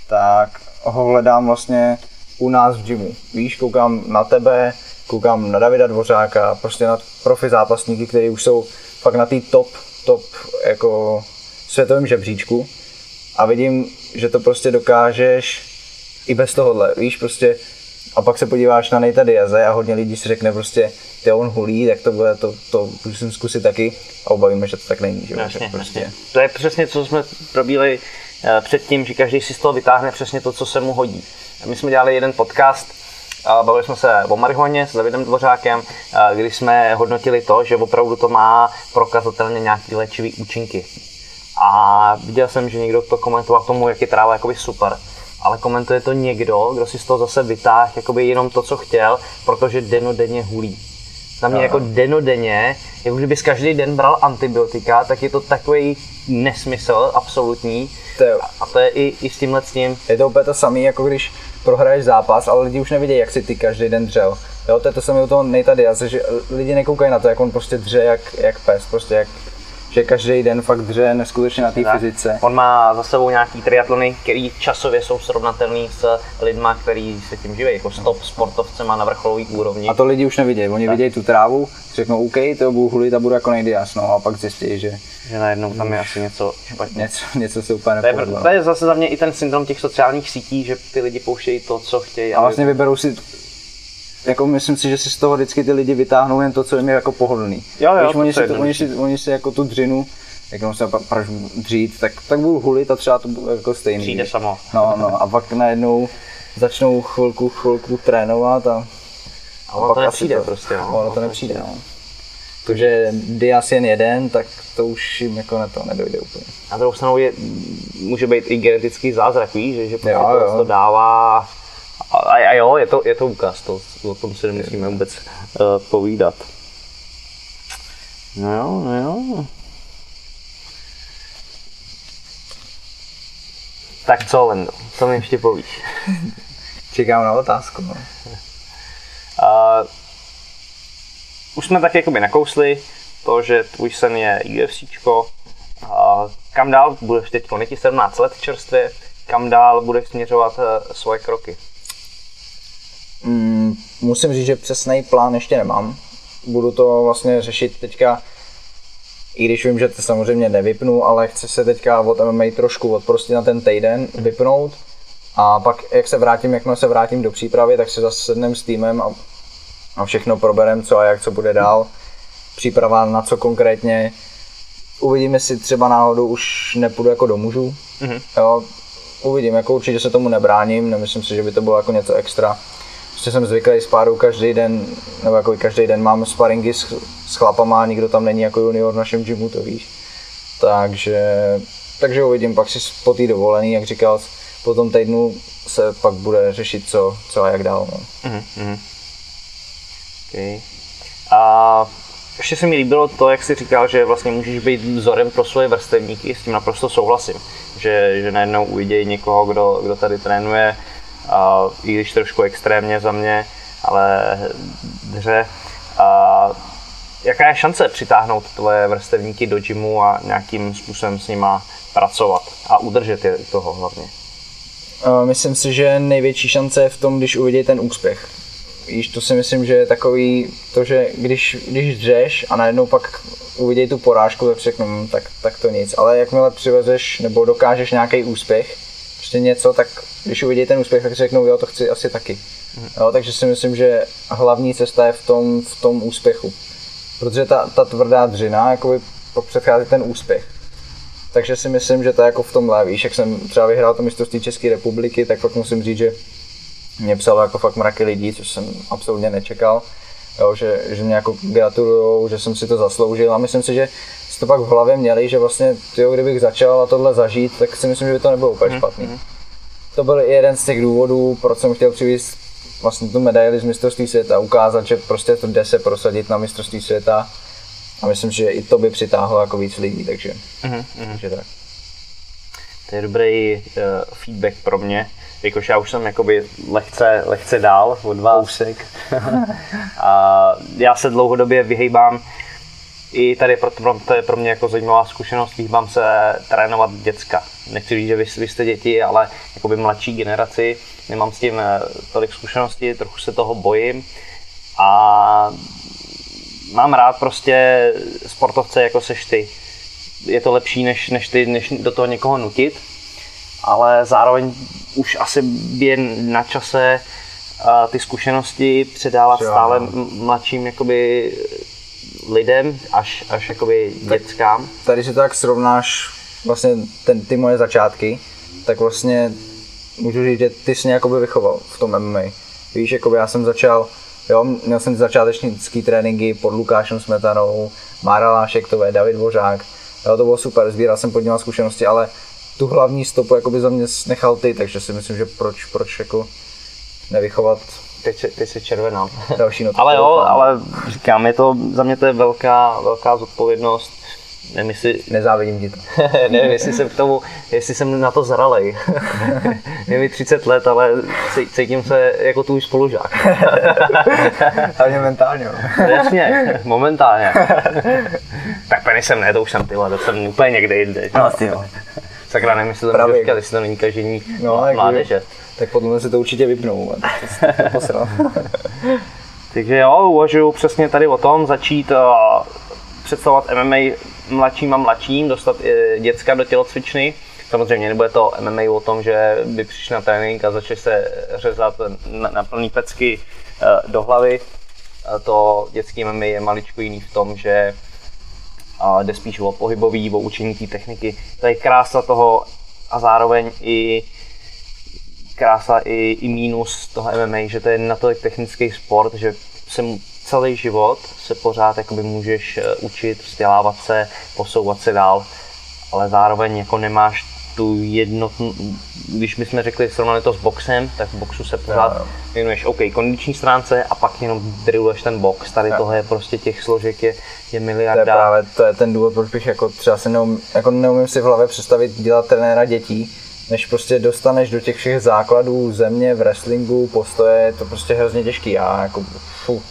tak ho hledám vlastně u nás v gymu. Víš, koukám na tebe, koukám na Davida Dvořáka, prostě na profi zápasníky, kteří už jsou fakt na té top, top jako světovém žebříčku a vidím, že to prostě dokážeš i bez tohohle, víš, prostě a pak se podíváš na Nejta Diaze a hodně lidí si řekne prostě, ty on hulí, tak to bude, to, to musím zkusit taky a obavíme, že to tak není, že Jasně, prostě. jasně. To je přesně, co jsme probíli eh, předtím, že každý si z toho vytáhne přesně to, co se mu hodí. My jsme dělali jeden podcast, a bavili jsme se o marihuaně s Davidem Dvořákem, a kdy jsme hodnotili to, že opravdu to má prokazatelně nějaký léčivý účinky. A viděl jsem, že někdo to komentoval k tomu, jak je tráva jakoby super. Ale komentuje to někdo, kdo si z toho zase vytáhl jakoby jenom to, co chtěl, protože denodenně hulí. Za mě jako denodenně, jako kdybys každý den bral antibiotika, tak je to takový nesmysl absolutní. To je, A to je i, i s tímhle s tím. je to úplně to samé, jako když prohraješ zápas, ale lidi už nevidí, jak si ty každý den dřel. Jo, to je to samé u toho Nejta Diaze, že lidi nekoukají na to, jak on prostě dře jak, jak pes, prostě jak, že každý den fakt dře neskutečně na té Tak. fyzice. On má za sebou nějaký triatlony, které časově jsou srovnatelné s lidma, kteří se tím živí, jako stop sportovcema na vrcholové úrovni. A to lidi už nevidějí, oni vidějí tu trávu, řeknou OK, to budu hulit a budu jako nejdias, no a pak zjistí, že Že najednou tam je asi něco špatně. něco, něco se úplně To je, to je zase za mě i ten syndrom těch sociálních sítí, že ty lidi pouštějí to, co chtějí. A vlastně vyberou si, jako myslím si, že si z toho vždycky ty lidi vytáhnou jen to, co jim je jako pohodlný. Jo, jo, Když to oni, si, to, oni, si, oni si jako tu dřinu, jak jenom se praž dřít, tak, tak budu hulit a třeba to bude jako stejný. Přijde samo. No, no, a pak najednou začnou chvilku, chvilku trénovat a, A ono to pak asi nepřijde prostě, no. Ono to nepřijde, no. Takže Dias jen jeden, tak to už jim jako na to nedojde úplně. Na druhou stranu je, může být i genetický zázrak, víš, že, že prostě Jo, to, jo. to dává. A, a, jo, je to, je to úkaz, to, o tom si nemusíme vůbec uh, povídat. No jo, no jo. Tak co, Lendo, co mi ještě povíš? Čekám na otázku, no. Uh, už jsme tak jakoby nakousli to, že tvůj sen je UFCčko. Uh, kam dál budeš teď, je ti 17 let čerstvě, kam dál budeš směřovat uh, svoje kroky? Mm, musím říct, že přesný plán ještě nemám. Budu to vlastně řešit teďka, i když vím, že to samozřejmě nevypnu, ale chci se teďka od MMA trošku odprostit na ten týden, vypnout a pak, jak se vrátím, jakmile se vrátím do přípravy, tak se zase sednem s týmem a, a všechno proberem, co a jak, co bude dál. Příprava na co konkrétně. Uvidíme, jestli třeba náhodou už nepůjdu jako do mužů. Mhm. Jo, uvidím, jako určitě se tomu nebráním, nemyslím si, že by to bylo jako něco extra. Prostě jsem zvyklý s párou každý den, nebo jako každý den mám sparingy s, s chlapama, nikdo tam není jako junior v našem gymu, to víš. Takže, takže uvidím, pak si po té dovolený, jak říkal, po tom týdnu se pak bude řešit, co, co a jak dál. No. Mhm, mhm. Okay. A ještě se mi líbilo to, jak jsi říkal, že vlastně můžeš být vzorem pro svoje vrstevníky, s tím naprosto souhlasím. Že, že najednou uvidějí někoho, kdo, kdo tady trénuje, a, i když trošku extrémně za mě, ale dře. A jaká je šance přitáhnout tvoje vrstevníky do gymu a nějakým způsobem s nima pracovat a udržet je u toho hlavně? Myslím si, že největší šance je v tom, když uvidí ten úspěch. Víš, to si myslím, že je takový to, že když, když dřeš a najednou pak uvidí tu porážku, tak řeknu, hm, tak, tak to nic. Ale jakmile přivezeš nebo dokážeš nějaký úspěch, prostě něco, tak když uvidí ten úspěch, tak řeknou, jo, to chci asi taky. Jo, takže si myslím, že hlavní cesta je v tom, v tom úspěchu. Protože ta, ta tvrdá dřina jakoby předchází ten úspěch. Takže si myslím, že to je jako v tom víš, jak jsem třeba vyhrál to mistrovství České republiky, tak pak musím říct, že mě psalo jako fakt mraky lidí, což jsem absolutně nečekal. Jo, že, že mě jako gratulujou, že jsem si to zasloužil a myslím si, že si to pak v hlavě měli, že vlastně tyjo, kdybych začal a tohle zažít, tak si myslím, že by to nebylo úplně mhm, špatný. Mm-hmm. To byl jeden z těch důvodů, proč jsem chtěl přivést vlastně tu medaili z mistrovství světa, ukázat, že prostě to jde se prosadit na mistrovství světa a myslím, že i to by přitáhlo jako víc lidí, takže, mm-hmm. takže tak. To je dobrý uh, feedback pro mě, jakož já už jsem jakoby lehce, lehce dál od vás. a já se dlouhodobě vyhejbám i tady pro, to je pro mě jako zajímavá zkušenost, vyhýbám se trénovat děcka. Nechci říct, že vy, vy jste děti, ale jakoby mladší generaci, nemám s tím eh, tolik zkušeností, trochu se toho bojím a mám rád prostě sportovce jako seš ty. Je to lepší, než, než, ty, než do toho někoho nutit, ale zároveň už asi je na čase uh, ty zkušenosti předávat stále mladším jakoby lidem, až, až jakoby dětskám. Tady si tak srovnáš vlastně ten, ty moje začátky, tak vlastně můžu říct, že ty jsi mě jakoby vychoval v tom MMA. Víš, jakoby já jsem začal, jo, měl jsem začátečnický tréninky pod Lukášem Smetanou, Mára Lášektové, David Božák, jo, to bylo super, sbíral jsem pod něma zkušenosti, ale tu hlavní stopu jakoby za mě nechal ty, takže si myslím, že proč, proč jako nevychovat teď se, teď se červená. Další ale jo, ale říkám, je to, za mě to je velká, velká zodpovědnost. Nevím, jestli... Nezávidím ti to. nevím, jestli jsem k tomu, jestli jsem na to zralej. je mi 30 let, ale cítím se jako tvůj spolužák. Ale mentálně. Jasně, momentálně. tak penisem ne, to už jsem tyhle, to jsem úplně někde jinde. No, ty jo. Sakra, nevím, jestli to můžu říkat, jestli to není kažení no, mládeže. Jako, tak potom se to určitě vypnou. Takže jo, uvažuju přesně tady o tom, začít uh, představovat MMA mladším a mladším, dostat uh, děcka do tělocvičny. Samozřejmě nebude to MMA o tom, že by přišli na trénink a začali se řezat na, na plný pecky uh, do hlavy. Uh, to dětský MMA je maličko jiný v tom, že uh, jde spíš o pohybový, o učení té techniky. To je krása toho a zároveň i krása i, i mínus toho MMA, že to je natolik technický sport, že se celý život se pořád jakoby můžeš eh, učit, vzdělávat se, posouvat se dál, ale zároveň jako nemáš tu jednotnou, když bychom řekli, srovnali to s boxem, tak v boxu se pořád no, věnuješ OK, kondiční stránce a pak jenom drilluješ ten box. Tady no. tohle je prostě těch složek je, je miliarda. To je právě to je ten důvod, proč bych jako třeba se neum, jako neumím si v hlavě představit dělat trenéra dětí, než prostě dostaneš do těch všech základů země v wrestlingu, postoje, je to prostě hrozně těžký. Já jako, fu,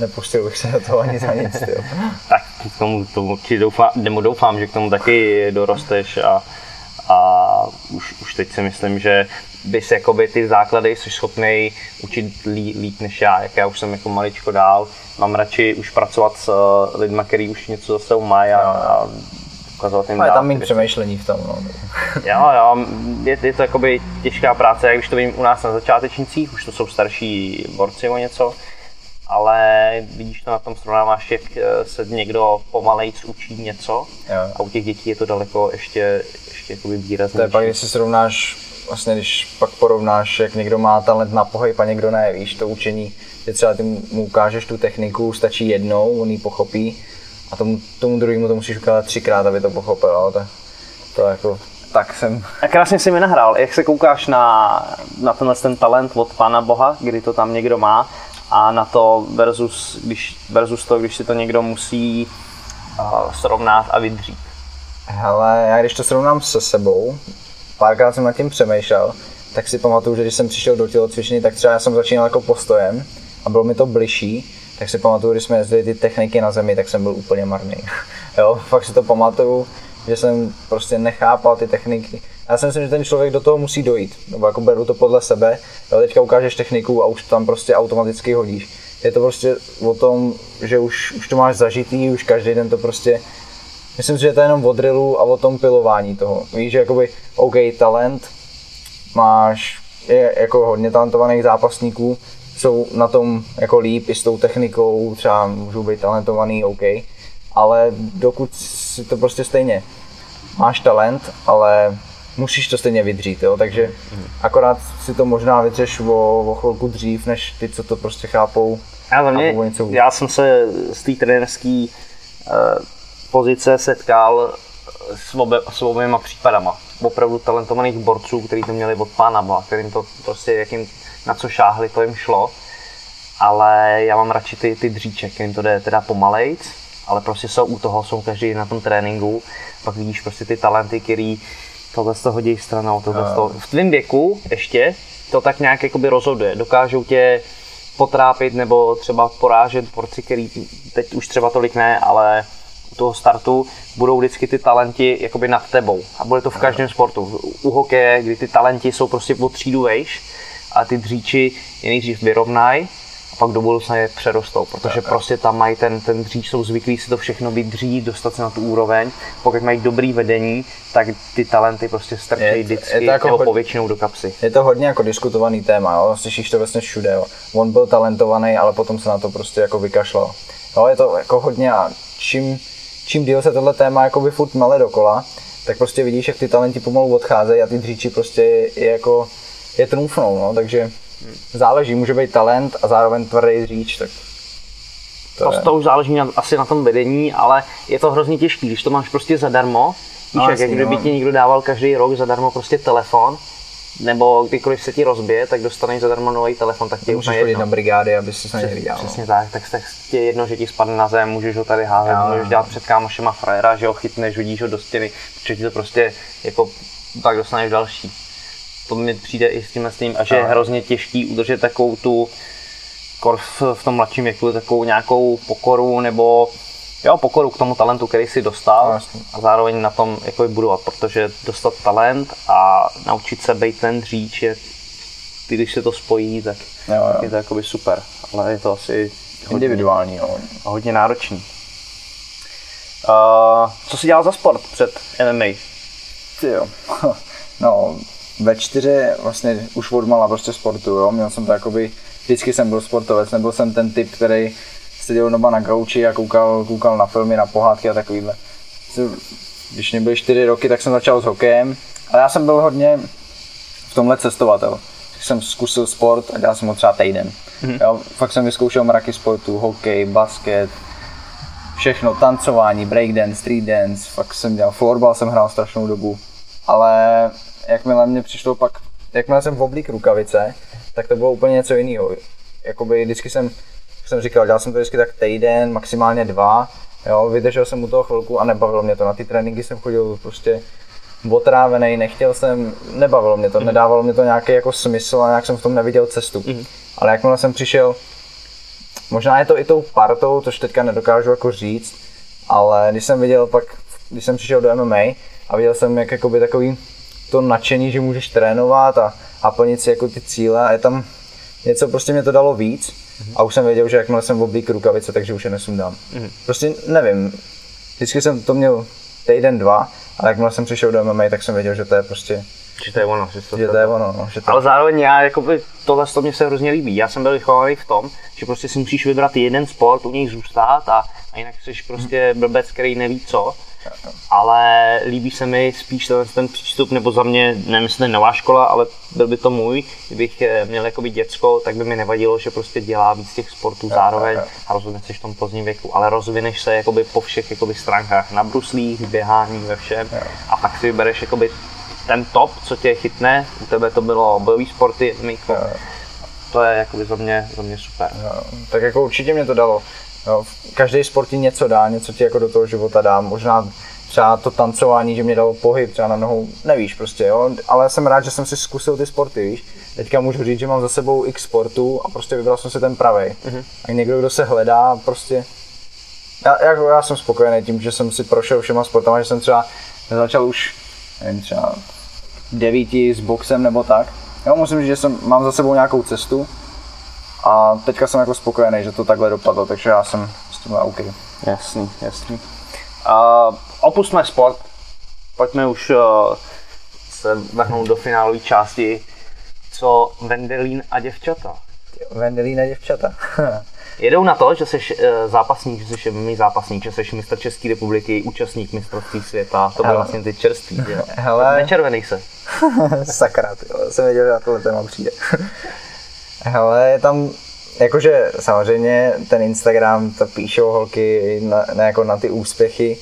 nepustil bych se do toho ani za nic. Jo. tak k tomu, tomu určitě doufám, doufám, že k tomu taky dorosteš a, a už, už teď si myslím, že bys jakoby ty základy jsi schopný učit lí, líp než já, jak já už jsem jako maličko dál. Mám radši už pracovat s uh, lidmi, kteří už něco zase mají a, a ukazovat jim Ale tam mít přemýšlení v tom. No. jo, jo, je, je to jakoby těžká práce, jak už to vím u nás na začátečnicích, už to jsou starší borci o něco, ale vidíš to na tom srovnáváš, jak eh, se někdo pomalejc učí něco jo. a u těch dětí je to daleko ještě, ještě jakoby výraznější. To je pak, když se srovnáš, vlastně když pak porovnáš, jak někdo má talent na pohyb a někdo ne, víš, to učení, že třeba ty mu ukážeš tu techniku, stačí jednou, on ji pochopí, a tomu, tomu druhému to musíš ukázat třikrát, aby to pochopil, ale to, to jako tak jsem. A krásně si mi nahrál. Jak se koukáš na, na tenhle ten talent od Pána Boha, kdy to tam někdo má, a na to versus, když, versus to, když si to někdo musí uh, srovnat a vydřít? Hele, já když to srovnám se sebou, párkrát jsem nad tím přemýšlel, tak si pamatuju, že když jsem přišel do tělocvičny, tak třeba já jsem začínal jako postojem a bylo mi to bližší, tak si pamatuju, když jsme jezdili ty techniky na zemi, tak jsem byl úplně marný. jo, fakt si to pamatuju, že jsem prostě nechápal ty techniky. Já si myslím, že ten člověk do toho musí dojít, nebo jako beru to podle sebe. Jo, teďka ukážeš techniku a už tam prostě automaticky hodíš. Je to prostě o tom, že už, už to máš zažitý, už každý den to prostě Myslím si, že to je jenom o drillu a o tom pilování toho. Víš, že jakoby, OK, talent, máš je jako hodně talentovaných zápasníků, jsou na tom jako líp i s tou technikou, třeba můžou být talentovaný, OK, ale dokud si to prostě stejně máš talent, ale musíš to stejně vydřít, jo? takže akorát si to možná vydřeš o, o chvilku dřív, než ty, co to prostě chápou. Já, mě, já jsem se z té trenerské uh, pozice setkal s, obe, s oběma případama. Opravdu talentovaných borců, kteří to měli od pána kterým to prostě, jakým, na co šáhli, to jim šlo. Ale já mám radši ty, ty dříček, kterým to jde teda pomalejc, ale prostě jsou u toho, jsou každý na tom tréninku. Pak vidíš prostě ty talenty, který tohle z toho hodí stranou, tohle z toho. V tvém věku ještě to tak nějak jakoby rozhoduje. Dokážou tě potrápit nebo třeba porážet porci, který teď už třeba tolik ne, ale toho startu budou vždycky ty talenti jakoby nad tebou. A bude to v každém sportu. U hokeje, kdy ty talenti jsou prostě o třídu vejš a ty dříči je nejdřív vyrovnají a pak do budoucna je přerostou, protože prostě tam mají ten, ten dříč, jsou zvyklí si to všechno vydřít, dostat se na tu úroveň. Pokud mají dobrý vedení, tak ty talenty prostě strčejí vždycky je to jako povětšinou do kapsy. Je to hodně jako diskutovaný téma, jo? slyšíš to vlastně všude. Jo? On byl talentovaný, ale potom se na to prostě jako vykašlal. Jo, je to jako hodně a čím čím díl se tohle téma jakoby furt mele dokola, tak prostě vidíš, jak ty talenti pomalu odcházejí a ty dříči prostě je jako je trůfnou, no, takže záleží, může být talent a zároveň tvrdý dříč, tak to, to, to už záleží na, asi na tom vedení, ale je to hrozně těžký, když to máš prostě zadarmo, víš, no, jak, jak kdyby no. ti někdo dával každý rok zadarmo prostě telefon, nebo kdykoliv se ti rozbije, tak dostaneš zadarmo nový telefon, tak ti je úplně jedno. na brigády, aby se nevydělal. Přesně tak, tak, tak ti je jedno, že ti spadne na zem, můžeš ho tady házet, jo, můžeš dělat před kámošema frajera, že ho chytneš, hodíš ho do stěny, protože ti to prostě jako tak dostaneš další. To mi přijde i s tím, s tím a že je hrozně těžký udržet takovou tu v, v tom mladším věku takovou nějakou pokoru nebo jo, pokoru k tomu talentu, který si dostal no, a zároveň na tom jako budovat, protože dostat talent a naučit se být ten dříč je, když se to spojí, tak, jo, jo. je to jakoby super, ale je to asi hodně, individuální, jo. hodně náročný. Uh, co jsi dělal za sport před MMA? Ty jo. No, ve čtyři vlastně už od mala prostě sportu, jo. Měl jsem to jakoby, vždycky jsem byl sportovec, nebyl jsem ten typ, který seděl doma na gauči a koukal, koukal na filmy, na pohádky a takovýhle. Když mě byly čtyři roky, tak jsem začal s hokejem, ale já jsem byl hodně v tomhle cestovatel. Tak jsem zkusil sport a dělal jsem ho třeba týden. Mm-hmm. Jo, fakt jsem vyzkoušel mraky sportu, hokej, basket, všechno, tancování, breakdance, street dance, fakt jsem dělal florbal, jsem hrál strašnou dobu. Ale jakmile mě přišlo pak, jakmile jsem oblík rukavice, tak to bylo úplně něco jiného. Jakoby vždycky jsem jsem říkal, dělal jsem to vždycky tak týden, maximálně dva, jo, vydržel jsem u toho chvilku a nebavilo mě to. Na ty tréninky jsem chodil prostě otrávený, nechtěl jsem, nebavilo mě to, mm. nedávalo mě to nějaký jako smysl a nějak jsem v tom neviděl cestu. Mm. Ale jakmile jsem přišel, možná je to i tou partou, což teďka nedokážu jako říct, ale když jsem viděl pak, když jsem přišel do MMA a viděl jsem, jak jakoby takový to nadšení, že můžeš trénovat a, a plnit si jako ty cíle a je tam něco, prostě mě to dalo víc, a už jsem věděl, že jakmile jsem oblík rukavice, takže už je nesundám. Mm. Prostě nevím, vždycky jsem to měl týden, dva, a jakmile jsem přišel do MMA, tak jsem věděl, že to je prostě že to je ono. Že to, že to je ono, no, že to... Ale zároveň já, jakoby, tohle to mě se hrozně líbí. Já jsem byl vychovaný v tom, že prostě si musíš vybrat jeden sport, u něj zůstat a, a jinak jsi prostě blbec, který neví co ale líbí se mi spíš ten, ten přístup, nebo za mě, nevím, jestli to je nová škola, ale byl by to můj, kdybych eh, měl jakoby děcko, tak by mi nevadilo, že prostě dělá víc těch sportů zároveň a rozhodne se v tom pozdním věku, ale rozvineš se jakoby po všech jakoby stránkách, na bruslích, běhání, ve všem. A pak si vybereš jakoby ten top, co tě chytne, u tebe to bylo bojový sporty, Miko. To je jakoby za mě, za mě super. Jo, tak jako určitě mě to dalo. Jo, každý sport ti něco dá, něco ti jako do toho života dá. Možná třeba to tancování, že mě dalo pohyb třeba na nohou, nevíš prostě, jo, ale jsem rád, že jsem si zkusil ty sporty, víš. Teďka můžu říct, že mám za sebou x sportů a prostě vybral jsem si ten pravý. Mm-hmm. A někdo, kdo se hledá, prostě já, jako já jsem spokojený tím, že jsem si prošel všema sportama, že jsem třeba začal už, nevím, třeba devíti s boxem nebo tak. Jo, musím říct, že jsem, mám za sebou nějakou cestu a teďka jsem jako spokojený, že to takhle dopadlo, takže já jsem s tím OK. Jasný, jasný. Uh, opustme sport, pojďme už uh, se vrhnout do finálové části. Co Vendelín a děvčata? Vendelín a děvčata. Jedou na to, že jsi uh, zápasník, že jsi mý zápasník, že jsi mistr České republiky, účastník mistrovství světa, to byl vlastně ty čerství, jo? Hele. Nečervený se. Sakra, ty jsem věděl, že na tohle téma přijde. Hele, je tam, jakože samozřejmě ten Instagram, to píšou holky na, na, jako na ty úspěchy,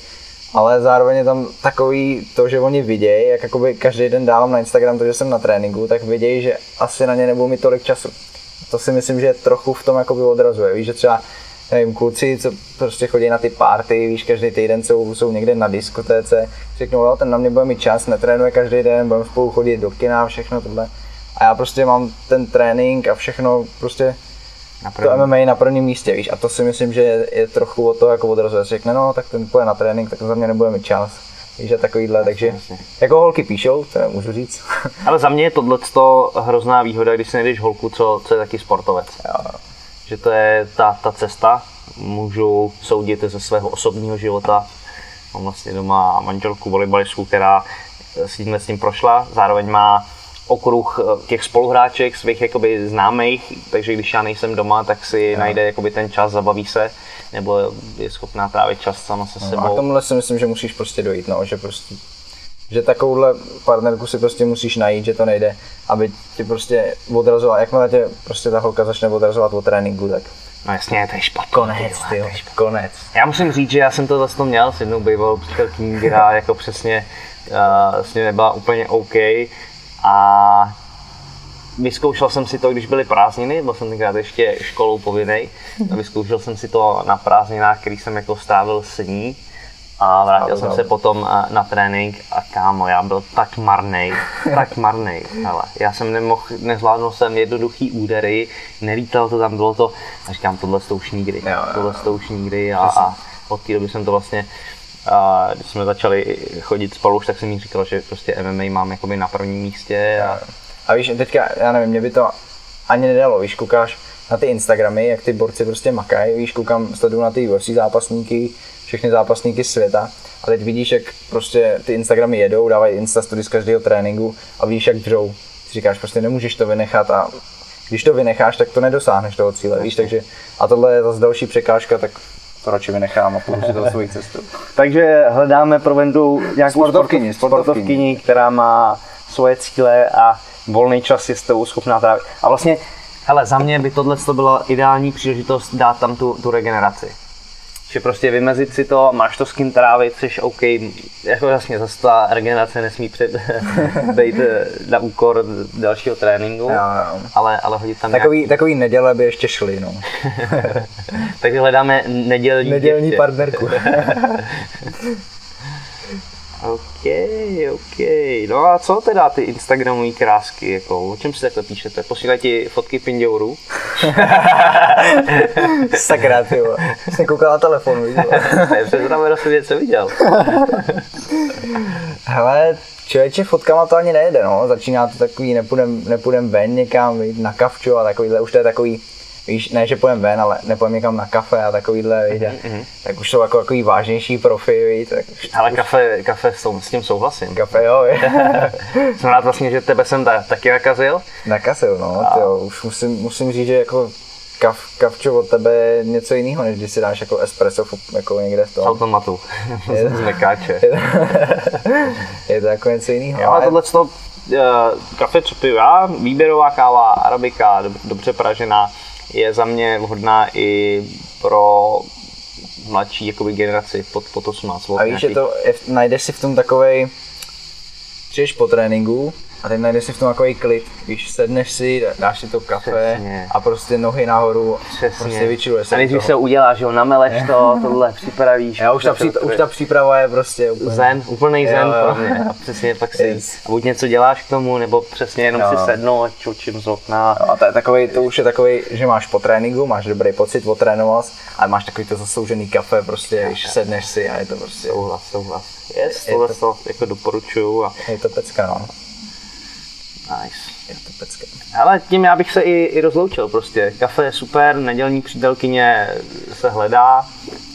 ale zároveň je tam takový to, že oni vidějí, jak jakoby každý den dávám na Instagram to, že jsem na tréninku, tak vidějí, že asi na ně nebudu mít tolik času. To si myslím, že trochu v tom jakoby odrazuje. Víš, že třeba nevím, kluci, co prostě chodí na ty party, víš, každý týden jsou, jsou někde na diskotéce, řeknou, jo, ten na mě bude mít čas, netrénuje každý den, budeme spolu chodit do kina, všechno tohle. A já prostě mám ten trénink a všechno prostě na to MMA na prvním místě, víš, a to si myslím, že je, je trochu o to jako odrazuje. Řekne, no, tak ten půjde na trénink, tak za mě nebude mít čas. Víš, a takovýhle, takže jasně. jako holky píšou, to můžu říct. Ale za mě je tohle hrozná výhoda, když si nejdeš holku, co, co je taky sportovec. Jo. Že to je ta, ta cesta, můžu soudit ze svého osobního života. Mám vlastně doma manželku volejbalistku, která s tím, s tím prošla, zároveň má okruh eh, těch spoluhráček, svých jakoby známých, takže když já nejsem doma, tak si ja. najde jakoby ten čas, zabaví se, nebo je schopná trávit čas sama se sebou. No, a tomuhle si myslím, že musíš prostě dojít, no, že prostě že takovouhle partnerku si prostě musíš najít, že to nejde, aby tě prostě odrazovala, jakmile tě prostě ta holka začne odrazovat od tréninku, tak No jasně, to je špatný. Konec, ty jo, konec. Já musím říct, že já jsem to zase měl s jednou bývalou přítelkyní, která jako přesně uh, s ním nebyla úplně OK a vyzkoušel jsem si to, když byly prázdniny, byl jsem tenkrát ještě školou povinnej, a vyzkoušel jsem si to na prázdninách, který jsem jako strávil s ní. A vrátil jsem se potom na trénink a kámo, já byl tak marnej, tak ale já jsem nemohl, nezvládnul jsem jednoduchý údery, nelítal to tam, bylo to, a říkám, tohle to už nikdy, tohle to už nikdy a, a od té doby jsem to vlastně a když jsme začali chodit spolu, tak jsem mi říkal, že prostě MMA mám jakoby na prvním místě. A, a víš, teďka, já nevím, mě by to ani nedalo, víš, koukáš na ty Instagramy, jak ty borci prostě makají, víš, koukám, sleduju na ty UFC zápasníky, všechny zápasníky světa a teď vidíš, jak prostě ty Instagramy jedou, dávají Insta z každého tréninku a vidíš, jak dřou. Ty říkáš, prostě nemůžeš to vynechat a když to vynecháš, tak to nedosáhneš toho cíle, víš, takže a tohle je zase další překážka, tak to radši vynechám a půjdu si to svoji cestu. Takže hledáme pro Vendu nějakou sportovkyni, sportovkyni, která má svoje cíle a volný čas je s tou schopná trávit. A vlastně Hele, za mě by tohle byla ideální příležitost dát tam tu, tu regeneraci že prostě vymezit si to, máš to s kým trávit, jsi OK, jako jasně zase ta regenerace nesmí před, být eh, na úkor dalšího tréninku, jo, jo. Ale, ale hodit tam takový, nějaký... takový neděle by ještě šly, no. Takže hledáme nedělní Nedělní partnerku. OK, OK. No a co teda ty Instagramové krásky, jako, o čem si takhle píšete? Posílají ti fotky pindourů? Sakra, ty jo. Jsem koukal na telefon, víš? Přes rameno jsem něco viděl. Hele, člověče, fotkama to ani nejde, no. Začíná to takový, nepůjdem, nepůjdem ven někam, na kavčo a takovýhle, už to je takový, víš, ne, že pojem ven, ale nepojím někam na kafe a takovýhle, víš, mm-hmm. tak už jsou jako takový vážnější profi, víš, tak už, Ale už... kafe, kafe s, s tím souhlasím. Kafe, jo, Jsem rád vlastně, že tebe jsem ta, taky nakazil. Nakazil, no, a... tyjo, už musím, musím říct, že jako kav, kavčo od tebe je něco jiného, než když si dáš jako espresso jako někde v tom. Automatu, z mekáče. je to jako něco jiného. Jo, ale tohle to, uh, kafe, co piju já, výběrová káva, arabika, dobře pražená, je za mě vhodná i pro mladší jakoby, generaci pod, pod 18 let. A víš, že to je, najdeš si v tom takovej, přijdeš po tréninku a teď najdeš si v tom takový klid, víš, sedneš si, dáš si to kafe Přesně. a prostě nohy nahoru, Přesně. prostě vyčiluješ se A toho. se uděláš, že jo, nameleš to, tohle připravíš. Já už ta, pří, už ta příprava je prostě úplně... Zen, úplný zen Jo, jo. pro mě. A přesně pak si Yes. a buď něco děláš k tomu, nebo přesně jenom Jo. si sednout, čočím z okna. No a to je takový, to už je takový, že máš po tréninku, máš dobrý pocit, otrénoval ale máš takový to zasloužený kafe, prostě, když sedneš si a je to prostě, Souhlas, souhlas. Yes, Je tohle to- to jako doporučuju a je to pecka, no. Nice. Je to pecka. Ale tím já bych se i, i rozloučil prostě. Kafe je super, nedělní přítelkyně se hledá.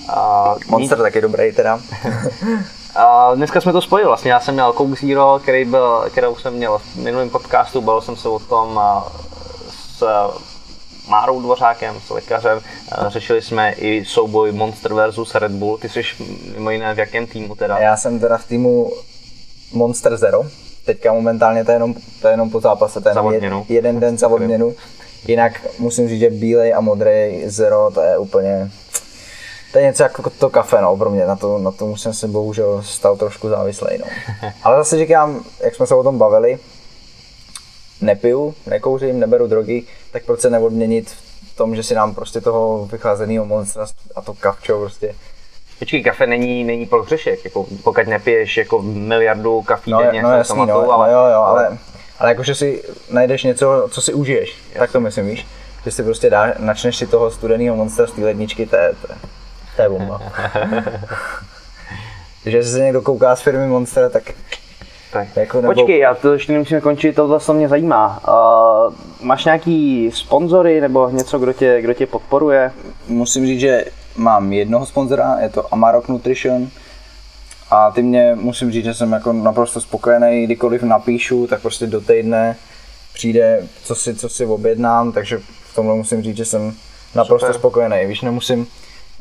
A, Monster taky dobrý teda. a dneska jsme to spojili vlastně. Já jsem měl Coke Zero, který byl, kterou jsem měl v minulém podcastu, bavil jsem se o tom s Márou Dvořákem, s lékařem. Řešili jsme i souboj Monster versus Red Bull. Ty jsi mimo jiné v jakém týmu teda? Já jsem teda v týmu Monster Zero. Teďka momentálně to je jenom, to je jenom po zápase, to je jenom jed, jeden den za odměnu. Jinak musím říct, že bílej a modrý Zero, to je úplně, to je něco jako to kafe, no, pro mě, na to, na tom jsem se bohužel stal trošku závislý, no. Ale zase říkám, jak jsme se o tom bavili, nepiju, nekouřím, neberu drogy, tak proč se neodměnit v tom, že si nám prostě toho vycházeného monstra a to kavčo prostě Počkej, kafe není, není pro hřešek, jako pokud nepiješ jako miliardu kafí No, denně no jasný, no, automatu, ale, jo, jo, ale, ale jakože si najdeš něco, co si užiješ, tak to myslím, víš? Že si prostě dáš, načneš si toho studeného monstra z té ledničky, to je, to je, to je bomba. že jestli se někdo kouká z firmy Monster, tak tak. jako nebo- Počkej, já to ještě nemusíme končit, tohle to mě zajímá. Uh, máš nějaký sponzory nebo něco, kdo tě, kdo tě podporuje? musím říct, že mám jednoho sponzora, je to Amarok Nutrition. A ty mě musím říct, že jsem jako naprosto spokojený, kdykoliv napíšu, tak prostě do týdne přijde, co si, co si objednám, takže v tomhle musím říct, že jsem naprosto Super. spokojený. Víš, nemusím,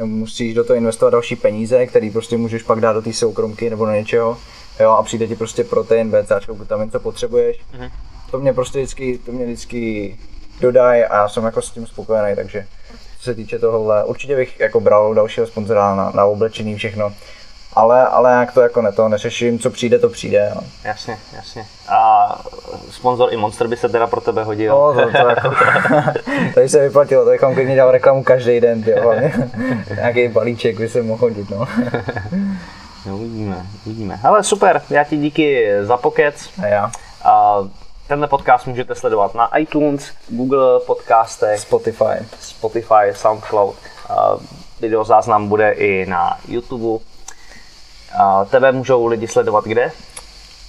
musíš do toho investovat další peníze, který prostě můžeš pak dát do té soukromky nebo do něčeho. Jo, a přijde ti prostě protein, BCAčko, glutamin, co potřebuješ. To mě prostě vždycky, to mě vždycky dodají a já jsem jako s tím spokojený, takže co se týče tohohle, určitě bych jako bral dalšího sponzora na, na oblečení všechno. Ale, ale jak to jako ne, to neřeším, co přijde, to přijde. No, Jasně, jasně. A sponzor i Monster by se teda pro tebe hodil. no to, to jako, to by se vyplatilo, to bychom klidně dělal reklamu každý den, ty, hlavně. Nějaký balíček by se mohl hodit, no. No, uvidíme, uvidíme. Ale super, já ti díky za pokec. A já, A tenhle podcast můžete sledovat na iTunes, Google podcastech, Spotify. Spotify, Soundcloud. A videozáznam bude i na YouTube. A tebe můžou lidi sledovat kde?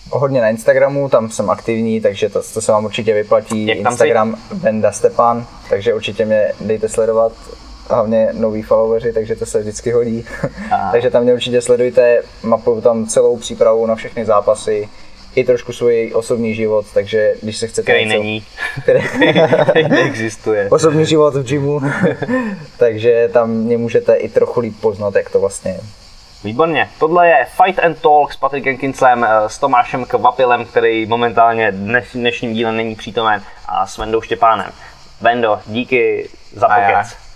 Hodně na Instagramu, tam jsem aktivní, takže to, to se vám určitě vyplatí. Jak tam Instagram Benda Stepan, takže určitě mě dejte sledovat. Hlavně noví followeri, takže to se vždycky hodí. Takže tam mě určitě sledujte, mapuju tam celou přípravu na všechny zápasy, i trošku svůj osobní život, takže když se chcete Který něco, není, který, který neexistuje. osobní život v gymu, takže tam mě můžete i trochu líp poznat, jak to vlastně je. Výborně. Tohle je Fight and Talk s Patrikem Kinslem, eh, s Tomášem Kvapilem, který momentálně dnes, dnešním dílem není přítomen, a s Vendou Štěpánem. Vendo, díky za A já, pokec.